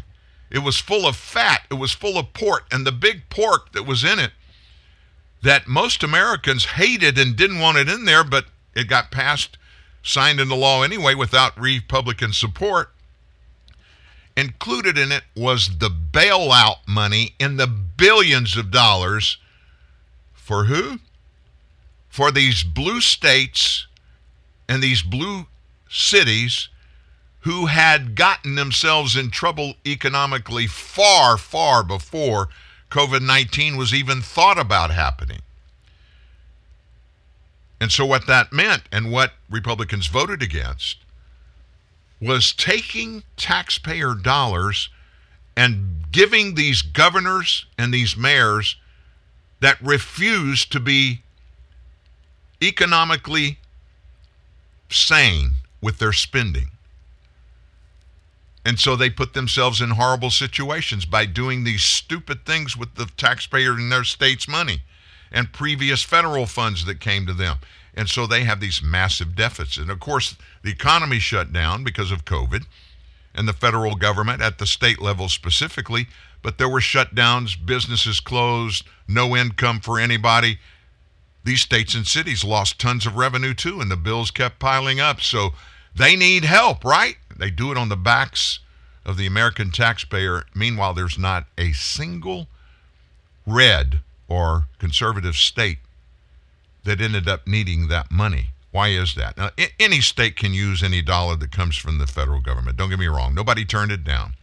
It was full of fat, it was full of pork, and the big pork that was in it that most Americans hated and didn't want it in there, but it got passed, signed into law anyway without Republican support. Included in it was the bailout money in the billions of dollars for who? For these blue states and these blue cities who had gotten themselves in trouble economically far, far before COVID 19 was even thought about happening. And so, what that meant and what Republicans voted against was taking taxpayer dollars and giving these governors and these mayors that refuse to be economically sane with their spending. And so they put themselves in horrible situations by doing these stupid things with the taxpayer and their state's money and previous federal funds that came to them. And so they have these massive deficits. And of course, the economy shut down because of COVID and the federal government at the state level specifically. But there were shutdowns, businesses closed, no income for anybody. These states and cities lost tons of revenue too, and the bills kept piling up. So they need help, right? They do it on the backs of the American taxpayer. Meanwhile, there's not a single red or conservative state that ended up needing that money. Why is that? Now, a- any state can use any dollar that comes from the federal government. Don't get me wrong. Nobody turned it down.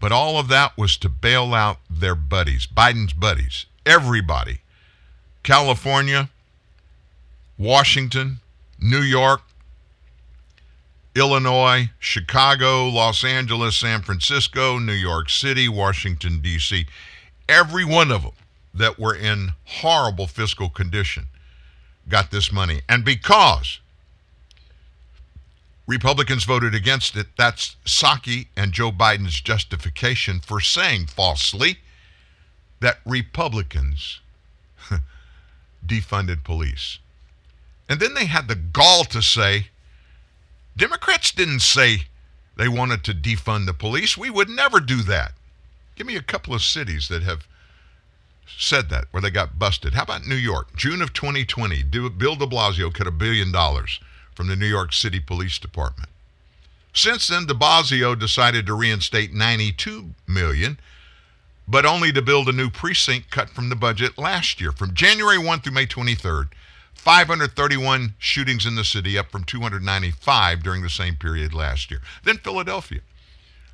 But all of that was to bail out their buddies, Biden's buddies, everybody. California, Washington, New York, Illinois, Chicago, Los Angeles, San Francisco, New York City, Washington, D.C. Every one of them that were in horrible fiscal condition got this money. And because Republicans voted against it, that's Psaki and Joe Biden's justification for saying falsely that Republicans [laughs] defunded police. And then they had the gall to say, Democrats didn't say they wanted to defund the police. We would never do that. Give me a couple of cities that have said that where they got busted. How about New York? June of 2020, Bill de Blasio cut a billion dollars from the New York City Police Department. Since then, de Blasio decided to reinstate 92 million, but only to build a new precinct cut from the budget last year. From January 1 through May 23rd, 531 shootings in the city, up from 295 during the same period last year. Then Philadelphia.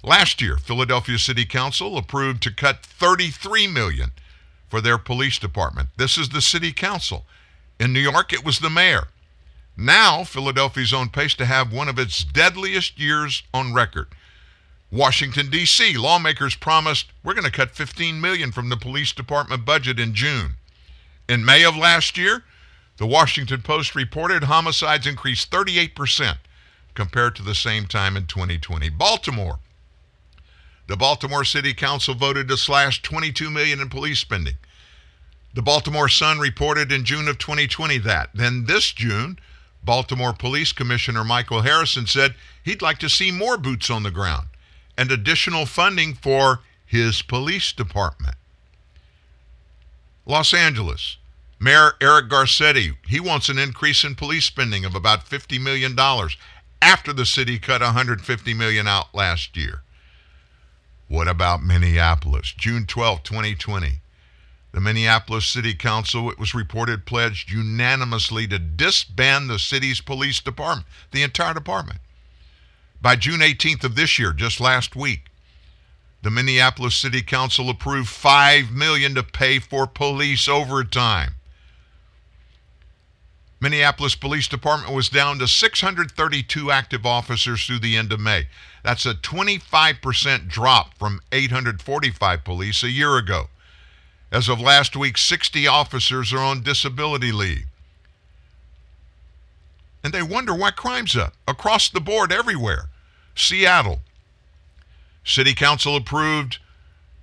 Last year, Philadelphia City Council approved to cut 33 million for their police department. This is the city council. In New York, it was the mayor. Now, Philadelphia's on pace to have one of its deadliest years on record. Washington D.C. lawmakers promised we're going to cut 15 million from the police department budget in June. In May of last year, the Washington Post reported homicides increased 38% compared to the same time in 2020. Baltimore. The Baltimore City Council voted to slash 22 million in police spending. The Baltimore Sun reported in June of 2020 that. Then this June, Baltimore Police Commissioner Michael Harrison said he'd like to see more boots on the ground and additional funding for his police department. Los Angeles. Mayor Eric Garcetti, he wants an increase in police spending of about $50 million after the city cut 150 million out last year. What about Minneapolis? June 12, 2020. The Minneapolis City Council, it was reported, pledged unanimously to disband the city's police department, the entire department. By June 18th of this year, just last week, the Minneapolis City Council approved 5 million to pay for police overtime. Minneapolis Police Department was down to 632 active officers through the end of May. That's a 25% drop from 845 police a year ago. As of last week, 60 officers are on disability leave. And they wonder why crime's up across the board everywhere. Seattle. City Council approved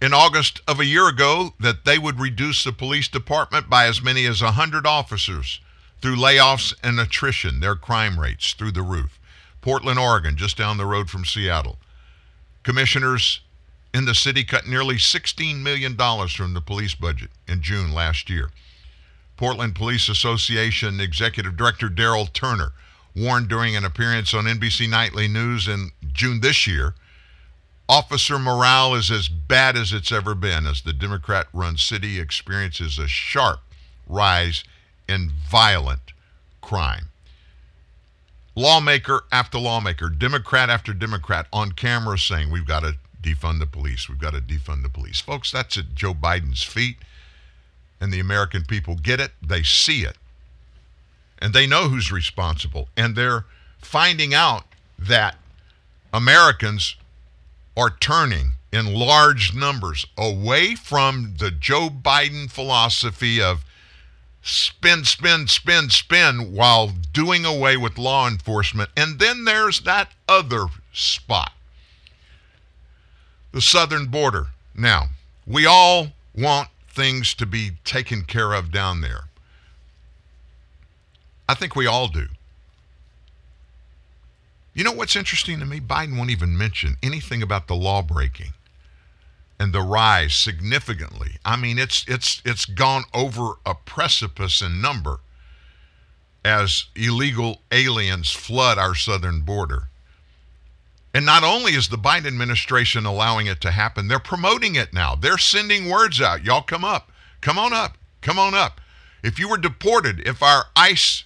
in August of a year ago that they would reduce the police department by as many as 100 officers through layoffs and attrition, their crime rates through the roof. Portland, Oregon, just down the road from Seattle. Commissioners in the city cut nearly $16 million from the police budget in June last year. Portland Police Association Executive Director Daryl Turner warned during an appearance on NBC Nightly News in June this year officer morale is as bad as it's ever been as the Democrat run city experiences a sharp rise in violent crime. Lawmaker after lawmaker, Democrat after Democrat on camera saying we've got to defund the police. We've got to defund the police. Folks, that's at Joe Biden's feet. And the American people get it, they see it. And they know who's responsible. And they're finding out that Americans are turning in large numbers away from the Joe Biden philosophy of spin, spin, spin, spin while doing away with law enforcement. And then there's that other spot the southern border. Now, we all want things to be taken care of down there. I think we all do. You know what's interesting to me? Biden won't even mention anything about the law breaking and the rise significantly. I mean, it's it's it's gone over a precipice in number as illegal aliens flood our southern border. And not only is the Biden administration allowing it to happen, they're promoting it now. They're sending words out. Y'all come up. Come on up. Come on up. If you were deported, if our ICE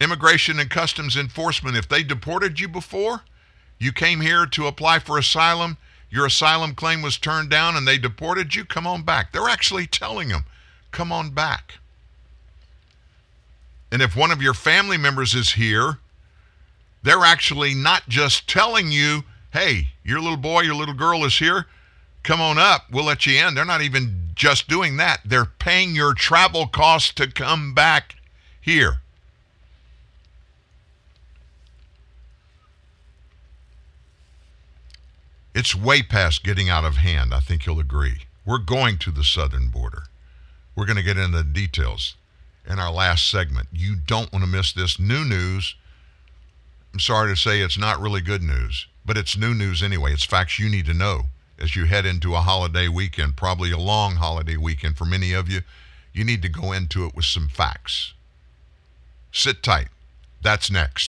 Immigration and Customs Enforcement, if they deported you before, you came here to apply for asylum, your asylum claim was turned down and they deported you, come on back. They're actually telling them, come on back. And if one of your family members is here, they're actually not just telling you, hey, your little boy, your little girl is here, come on up, we'll let you in. They're not even just doing that, they're paying your travel costs to come back here. It's way past getting out of hand, I think you'll agree. We're going to the southern border. We're going to get into the details in our last segment. You don't want to miss this new news. I'm sorry to say it's not really good news, but it's new news anyway. It's facts you need to know as you head into a holiday weekend, probably a long holiday weekend for many of you. You need to go into it with some facts. Sit tight. That's next.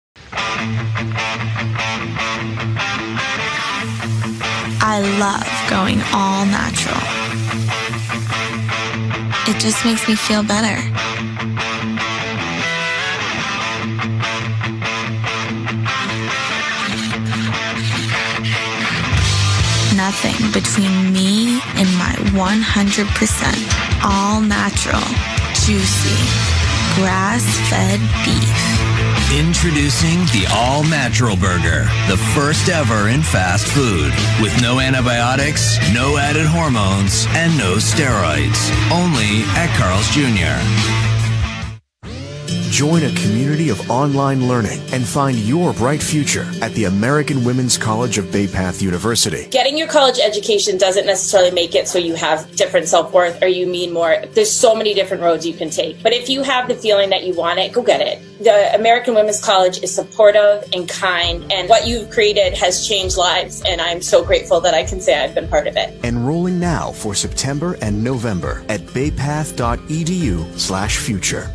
I love going all natural. It just makes me feel better. Nothing between me and my 100% all natural, juicy, grass fed beef. Introducing the All Natural Burger, the first ever in fast food. With no antibiotics, no added hormones, and no steroids. Only at Carl's Jr. Join a community of online learning and find your bright future at the American Women's College of Bay Path University. Getting your college education doesn't necessarily make it so you have different self worth or you mean more. There's so many different roads you can take. But if you have the feeling that you want it, go get it. The American Women's College is supportive and kind, and what you've created has changed lives, and I'm so grateful that I can say I've been part of it. Enrolling now for September and November at baypath.edu slash future.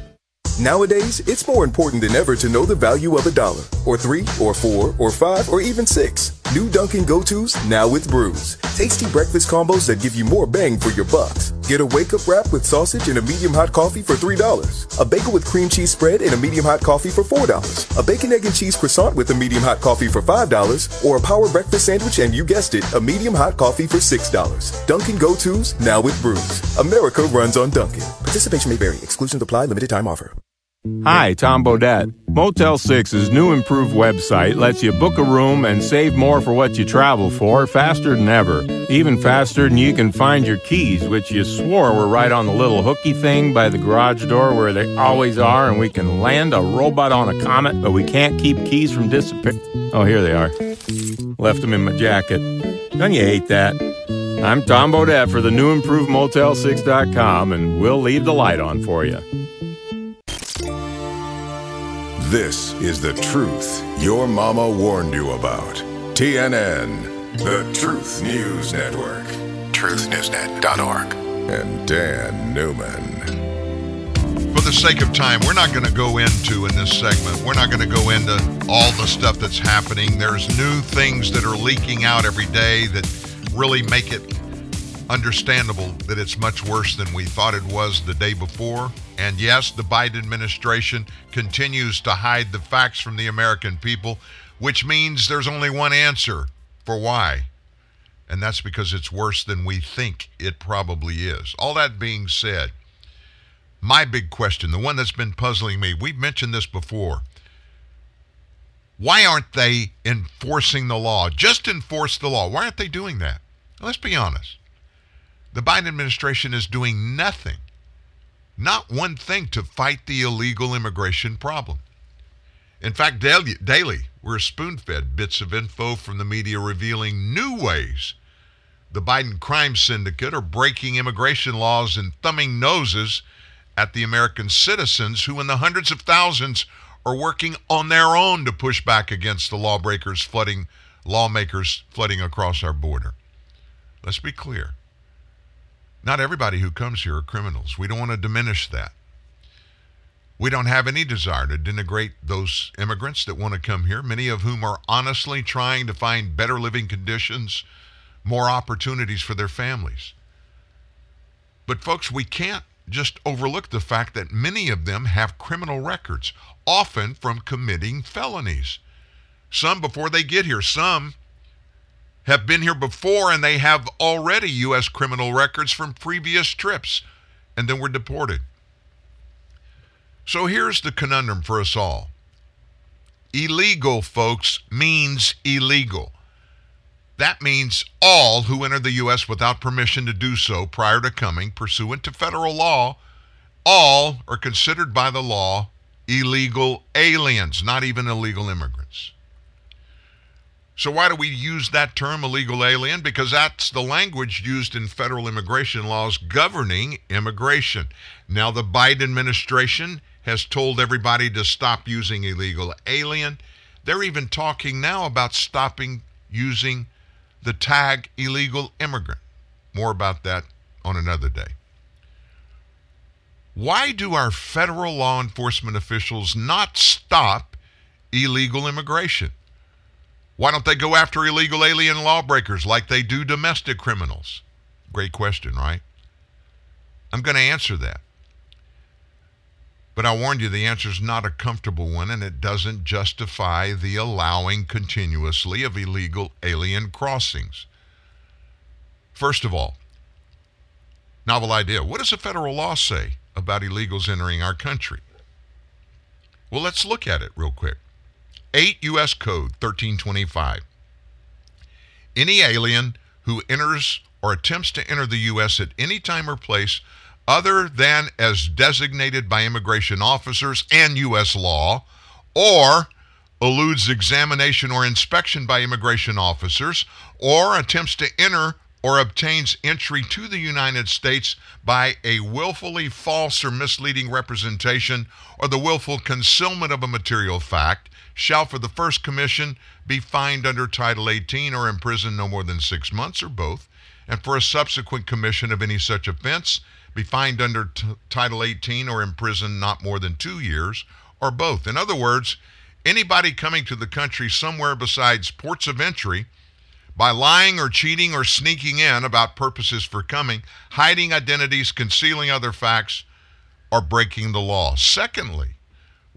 Nowadays, it's more important than ever to know the value of a dollar, or three, or four, or five, or even six. New Dunkin' Go-Tos now with brews. Tasty breakfast combos that give you more bang for your bucks. Get a wake-up wrap with sausage and a medium hot coffee for $3. A bagel with cream cheese spread and a medium hot coffee for $4. A bacon, egg, and cheese croissant with a medium hot coffee for $5. Or a power breakfast sandwich and you guessed it, a medium hot coffee for $6. Dunkin' Go-Tos now with brews. America runs on Dunkin'. Participation may vary. Exclusions apply. Limited time offer. Hi, Tom Bodett. Motel 6's new improved website lets you book a room and save more for what you travel for faster than ever. Even faster than you can find your keys, which you swore were right on the little hooky thing by the garage door where they always are, and we can land a robot on a comet, but we can't keep keys from disappearing. Oh, here they are. Left them in my jacket. Don't you hate that? I'm Tom Bodett for the new improved Motel6.com, and we'll leave the light on for you. This is the truth your mama warned you about. TNN, the Truth News Network. TruthNewsNet.org. And Dan Newman. For the sake of time, we're not going to go into in this segment, we're not going to go into all the stuff that's happening. There's new things that are leaking out every day that really make it understandable that it's much worse than we thought it was the day before. And yes, the Biden administration continues to hide the facts from the American people, which means there's only one answer for why. And that's because it's worse than we think it probably is. All that being said, my big question, the one that's been puzzling me, we've mentioned this before. Why aren't they enforcing the law? Just enforce the law. Why aren't they doing that? Let's be honest. The Biden administration is doing nothing, not one thing to fight the illegal immigration problem. In fact, daily, daily we're spoon fed bits of info from the media revealing new ways the Biden crime syndicate are breaking immigration laws and thumbing noses at the American citizens who, in the hundreds of thousands, are working on their own to push back against the lawbreakers flooding, lawmakers flooding across our border. Let's be clear. Not everybody who comes here are criminals. We don't want to diminish that. We don't have any desire to denigrate those immigrants that want to come here, many of whom are honestly trying to find better living conditions, more opportunities for their families. But, folks, we can't just overlook the fact that many of them have criminal records, often from committing felonies. Some before they get here, some have been here before and they have already U.S. criminal records from previous trips and then were deported. So here's the conundrum for us all illegal, folks, means illegal. That means all who enter the U.S. without permission to do so prior to coming, pursuant to federal law, all are considered by the law illegal aliens, not even illegal immigrants. So, why do we use that term illegal alien? Because that's the language used in federal immigration laws governing immigration. Now, the Biden administration has told everybody to stop using illegal alien. They're even talking now about stopping using the tag illegal immigrant. More about that on another day. Why do our federal law enforcement officials not stop illegal immigration? Why don't they go after illegal alien lawbreakers like they do domestic criminals? Great question, right? I'm going to answer that. But I warned you the answer is not a comfortable one, and it doesn't justify the allowing continuously of illegal alien crossings. First of all, novel idea. What does the federal law say about illegals entering our country? Well, let's look at it real quick. 8 U.S. Code 1325. Any alien who enters or attempts to enter the U.S. at any time or place other than as designated by immigration officers and U.S. law, or eludes examination or inspection by immigration officers, or attempts to enter or obtains entry to the United States by a willfully false or misleading representation or the willful concealment of a material fact, shall for the first commission be fined under Title 18 or imprisoned no more than six months or both, and for a subsequent commission of any such offense be fined under t- Title 18 or imprisoned not more than two years, or both. In other words, anybody coming to the country somewhere besides ports of entry by lying or cheating or sneaking in about purposes for coming, hiding identities, concealing other facts, or breaking the law. Secondly,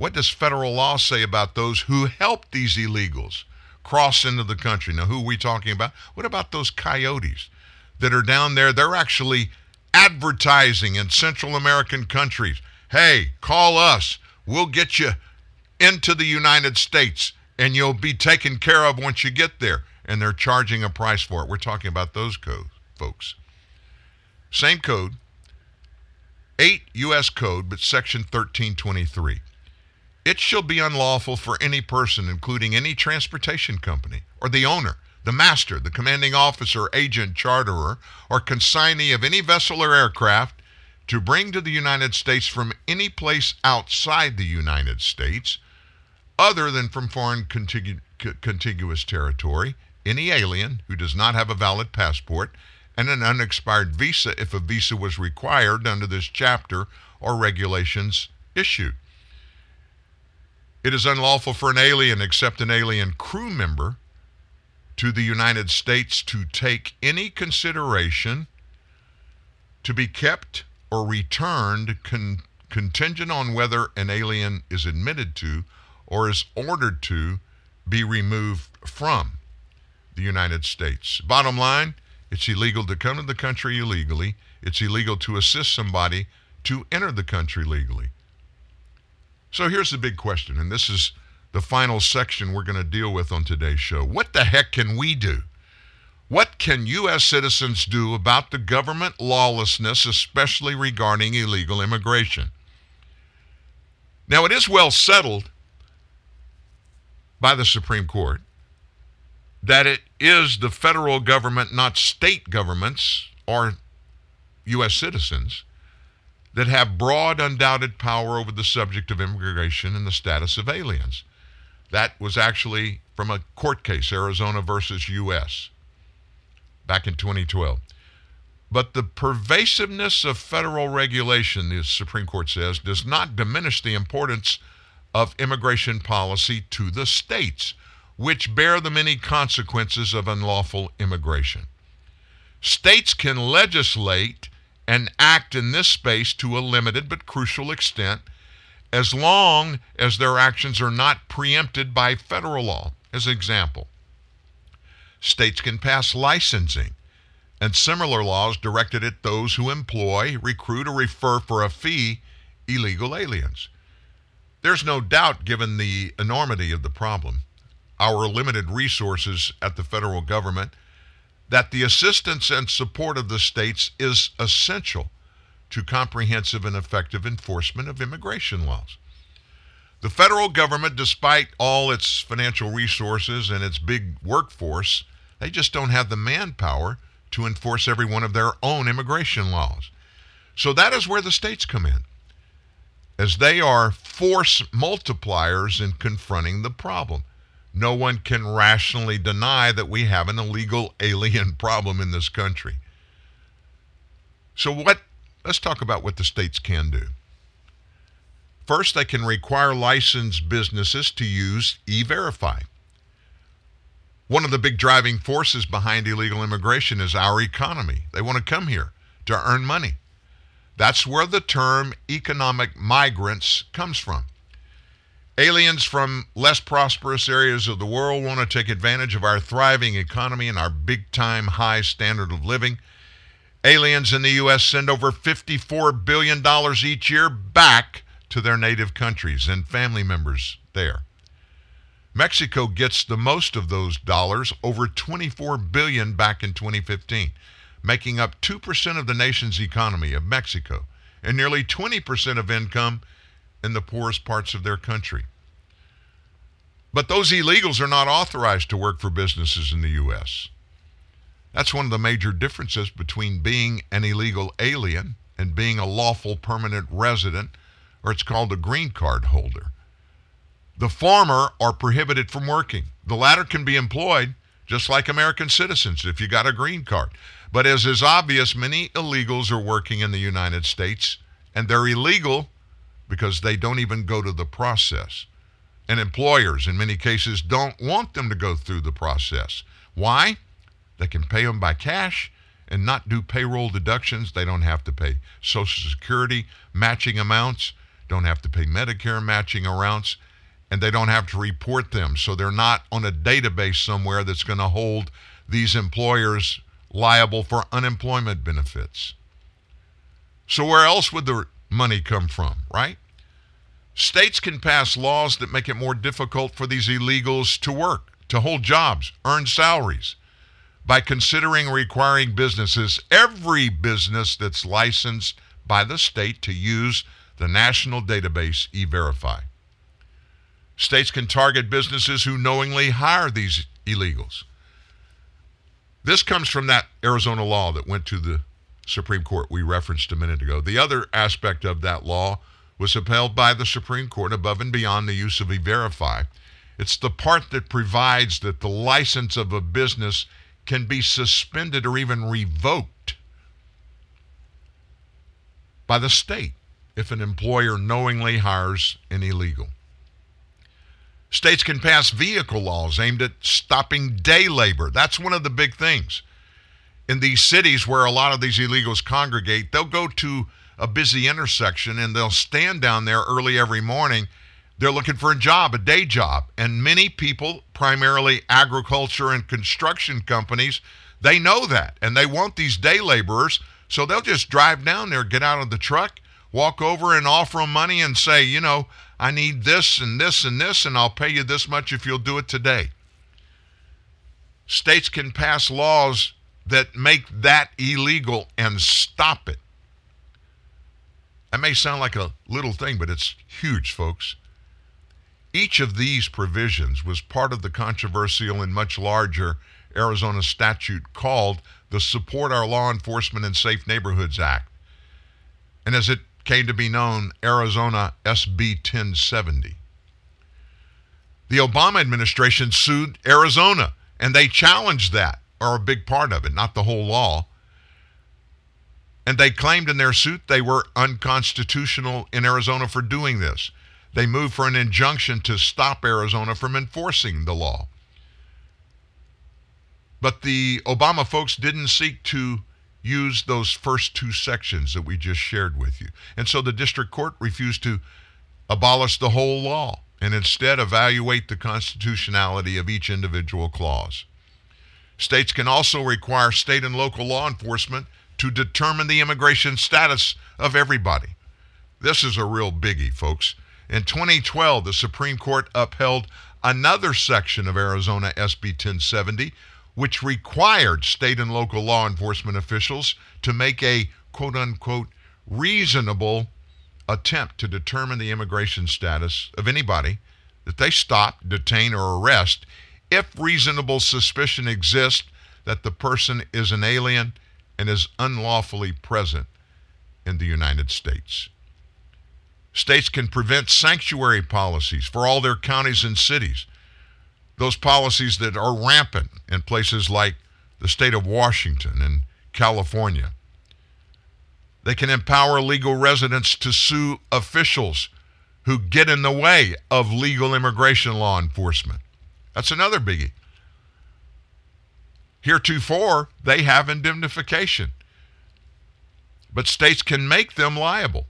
what does federal law say about those who help these illegals cross into the country? Now, who are we talking about? What about those coyotes that are down there? They're actually advertising in Central American countries. Hey, call us. We'll get you into the United States and you'll be taken care of once you get there. And they're charging a price for it. We're talking about those folks. Same code, 8 U.S. Code, but Section 1323. It shall be unlawful for any person, including any transportation company or the owner, the master, the commanding officer, agent, charterer, or consignee of any vessel or aircraft to bring to the United States from any place outside the United States, other than from foreign contigu- contiguous territory, any alien who does not have a valid passport and an unexpired visa if a visa was required under this chapter or regulations issued. It is unlawful for an alien except an alien crew member to the United States to take any consideration to be kept or returned con- contingent on whether an alien is admitted to or is ordered to be removed from the United States. Bottom line, it's illegal to come to the country illegally. It's illegal to assist somebody to enter the country legally. So here's the big question, and this is the final section we're going to deal with on today's show. What the heck can we do? What can U.S. citizens do about the government lawlessness, especially regarding illegal immigration? Now, it is well settled by the Supreme Court that it is the federal government, not state governments or U.S. citizens, that have broad, undoubted power over the subject of immigration and the status of aliens. That was actually from a court case, Arizona versus U.S., back in 2012. But the pervasiveness of federal regulation, the Supreme Court says, does not diminish the importance of immigration policy to the states, which bear the many consequences of unlawful immigration. States can legislate and act in this space to a limited but crucial extent as long as their actions are not preempted by federal law. As an example, States can pass licensing and similar laws directed at those who employ, recruit, or refer for a fee illegal aliens. There's no doubt, given the enormity of the problem, our limited resources at the federal government, that the assistance and support of the states is essential to comprehensive and effective enforcement of immigration laws. The federal government, despite all its financial resources and its big workforce, they just don't have the manpower to enforce every one of their own immigration laws. So that is where the states come in, as they are force multipliers in confronting the problem. No one can rationally deny that we have an illegal alien [laughs] problem in this country. So what let's talk about what the states can do. First, they can require licensed businesses to use e-verify. One of the big driving forces behind illegal immigration is our economy. They want to come here to earn money. That's where the term economic migrants comes from. Aliens from less prosperous areas of the world want to take advantage of our thriving economy and our big time high standard of living. Aliens in the U.S. send over $54 billion each year back to their native countries and family members there. Mexico gets the most of those dollars, over 24 billion back in 2015, making up 2% of the nation's economy of Mexico and nearly 20% of income in the poorest parts of their country. But those illegals are not authorized to work for businesses in the U.S. That's one of the major differences between being an illegal alien and being a lawful permanent resident, or it's called a green card holder. The former are prohibited from working. The latter can be employed just like American citizens if you got a green card. But as is obvious, many illegals are working in the United States, and they're illegal because they don't even go to the process. And employers, in many cases, don't want them to go through the process. Why? They can pay them by cash and not do payroll deductions. They don't have to pay Social Security matching amounts, don't have to pay Medicare matching amounts, and they don't have to report them. So they're not on a database somewhere that's going to hold these employers liable for unemployment benefits. So where else would the money come from, right? States can pass laws that make it more difficult for these illegals to work, to hold jobs, earn salaries, by considering requiring businesses, every business that's licensed by the state, to use the national database E-Verify. States can target businesses who knowingly hire these illegals. This comes from that Arizona law that went to the Supreme Court we referenced a minute ago. The other aspect of that law was upheld by the Supreme Court above and beyond the use of E-Verify. It's the part that provides that the license of a business can be suspended or even revoked by the state if an employer knowingly hires an illegal. States can pass vehicle laws aimed at stopping day labor. That's one of the big things. In these cities where a lot of these illegals congregate, they'll go to a busy intersection and they'll stand down there early every morning. They're looking for a job, a day job. And many people, primarily agriculture and construction companies, they know that and they want these day laborers. So they'll just drive down there, get out of the truck, walk over and offer them money and say, you know, I need this and this and this, and I'll pay you this much if you'll do it today. States can pass laws that make that illegal and stop it. That may sound like a little thing, but it's huge, folks. Each of these provisions was part of the controversial and much larger Arizona statute called the Support Our Law Enforcement and Safe Neighborhoods Act. And as it came to be known, Arizona SB 1070. The Obama administration sued Arizona, and they challenged that, or a big part of it, not the whole law. And they claimed in their suit they were unconstitutional in Arizona for doing this. They moved for an injunction to stop Arizona from enforcing the law. But the Obama folks didn't seek to use those first two sections that we just shared with you. And so the district court refused to abolish the whole law and instead evaluate the constitutionality of each individual clause. States can also require state and local law enforcement to determine the immigration status of everybody. This is a real biggie, folks. In 2012, the Supreme Court upheld another section of Arizona SB 1070, which required state and local law enforcement officials to make a quote unquote reasonable attempt to determine the immigration status of anybody that they stop, detain, or arrest if reasonable suspicion exists that the person is an alien and is unlawfully present in the United States. States can prevent sanctuary policies for all their counties and cities. Those policies that are rampant in places like the state of Washington and California. They can empower legal residents to sue officials who get in the way of legal immigration law enforcement. That's another biggie. Heretofore, they have indemnification, but states can make them liable.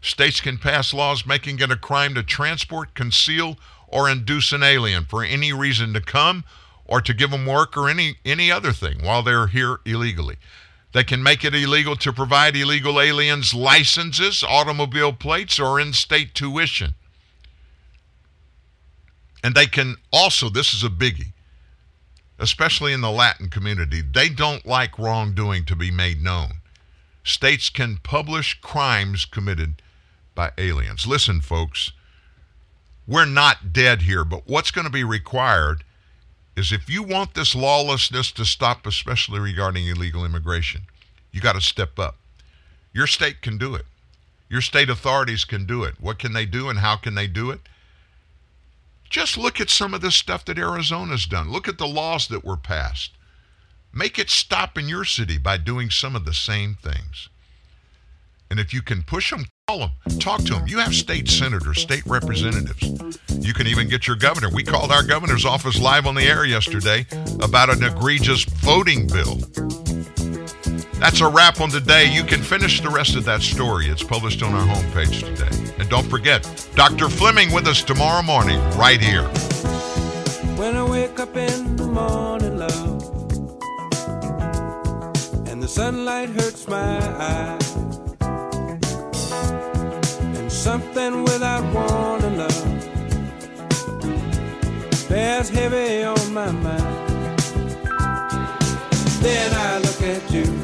States can pass laws making it a crime to transport, conceal, or induce an alien for any reason to come or to give them work or any, any other thing while they're here illegally. They can make it illegal to provide illegal aliens licenses, automobile plates, or in state tuition. And they can also, this is a biggie, especially in the Latin community, they don't like wrongdoing to be made known. States can publish crimes committed by aliens. Listen, folks, we're not dead here, but what's going to be required is if you want this lawlessness to stop, especially regarding illegal immigration, you got to step up. Your state can do it. Your state authorities can do it. What can they do and how can they do it? Just look at some of the stuff that Arizona's done. Look at the laws that were passed. Make it stop in your city by doing some of the same things. And if you can push them, call them, talk to them. You have state senators, state representatives. You can even get your governor. We called our governor's office live on the air yesterday about an egregious voting bill. That's a wrap on today. You can finish the rest of that story. It's published on our homepage today. And don't forget, Dr. Fleming with us tomorrow morning, right here. When I wake up in the morning, love, and the sunlight hurts my eyes, and something without warning, love, bears heavy on my mind. Then I look at you,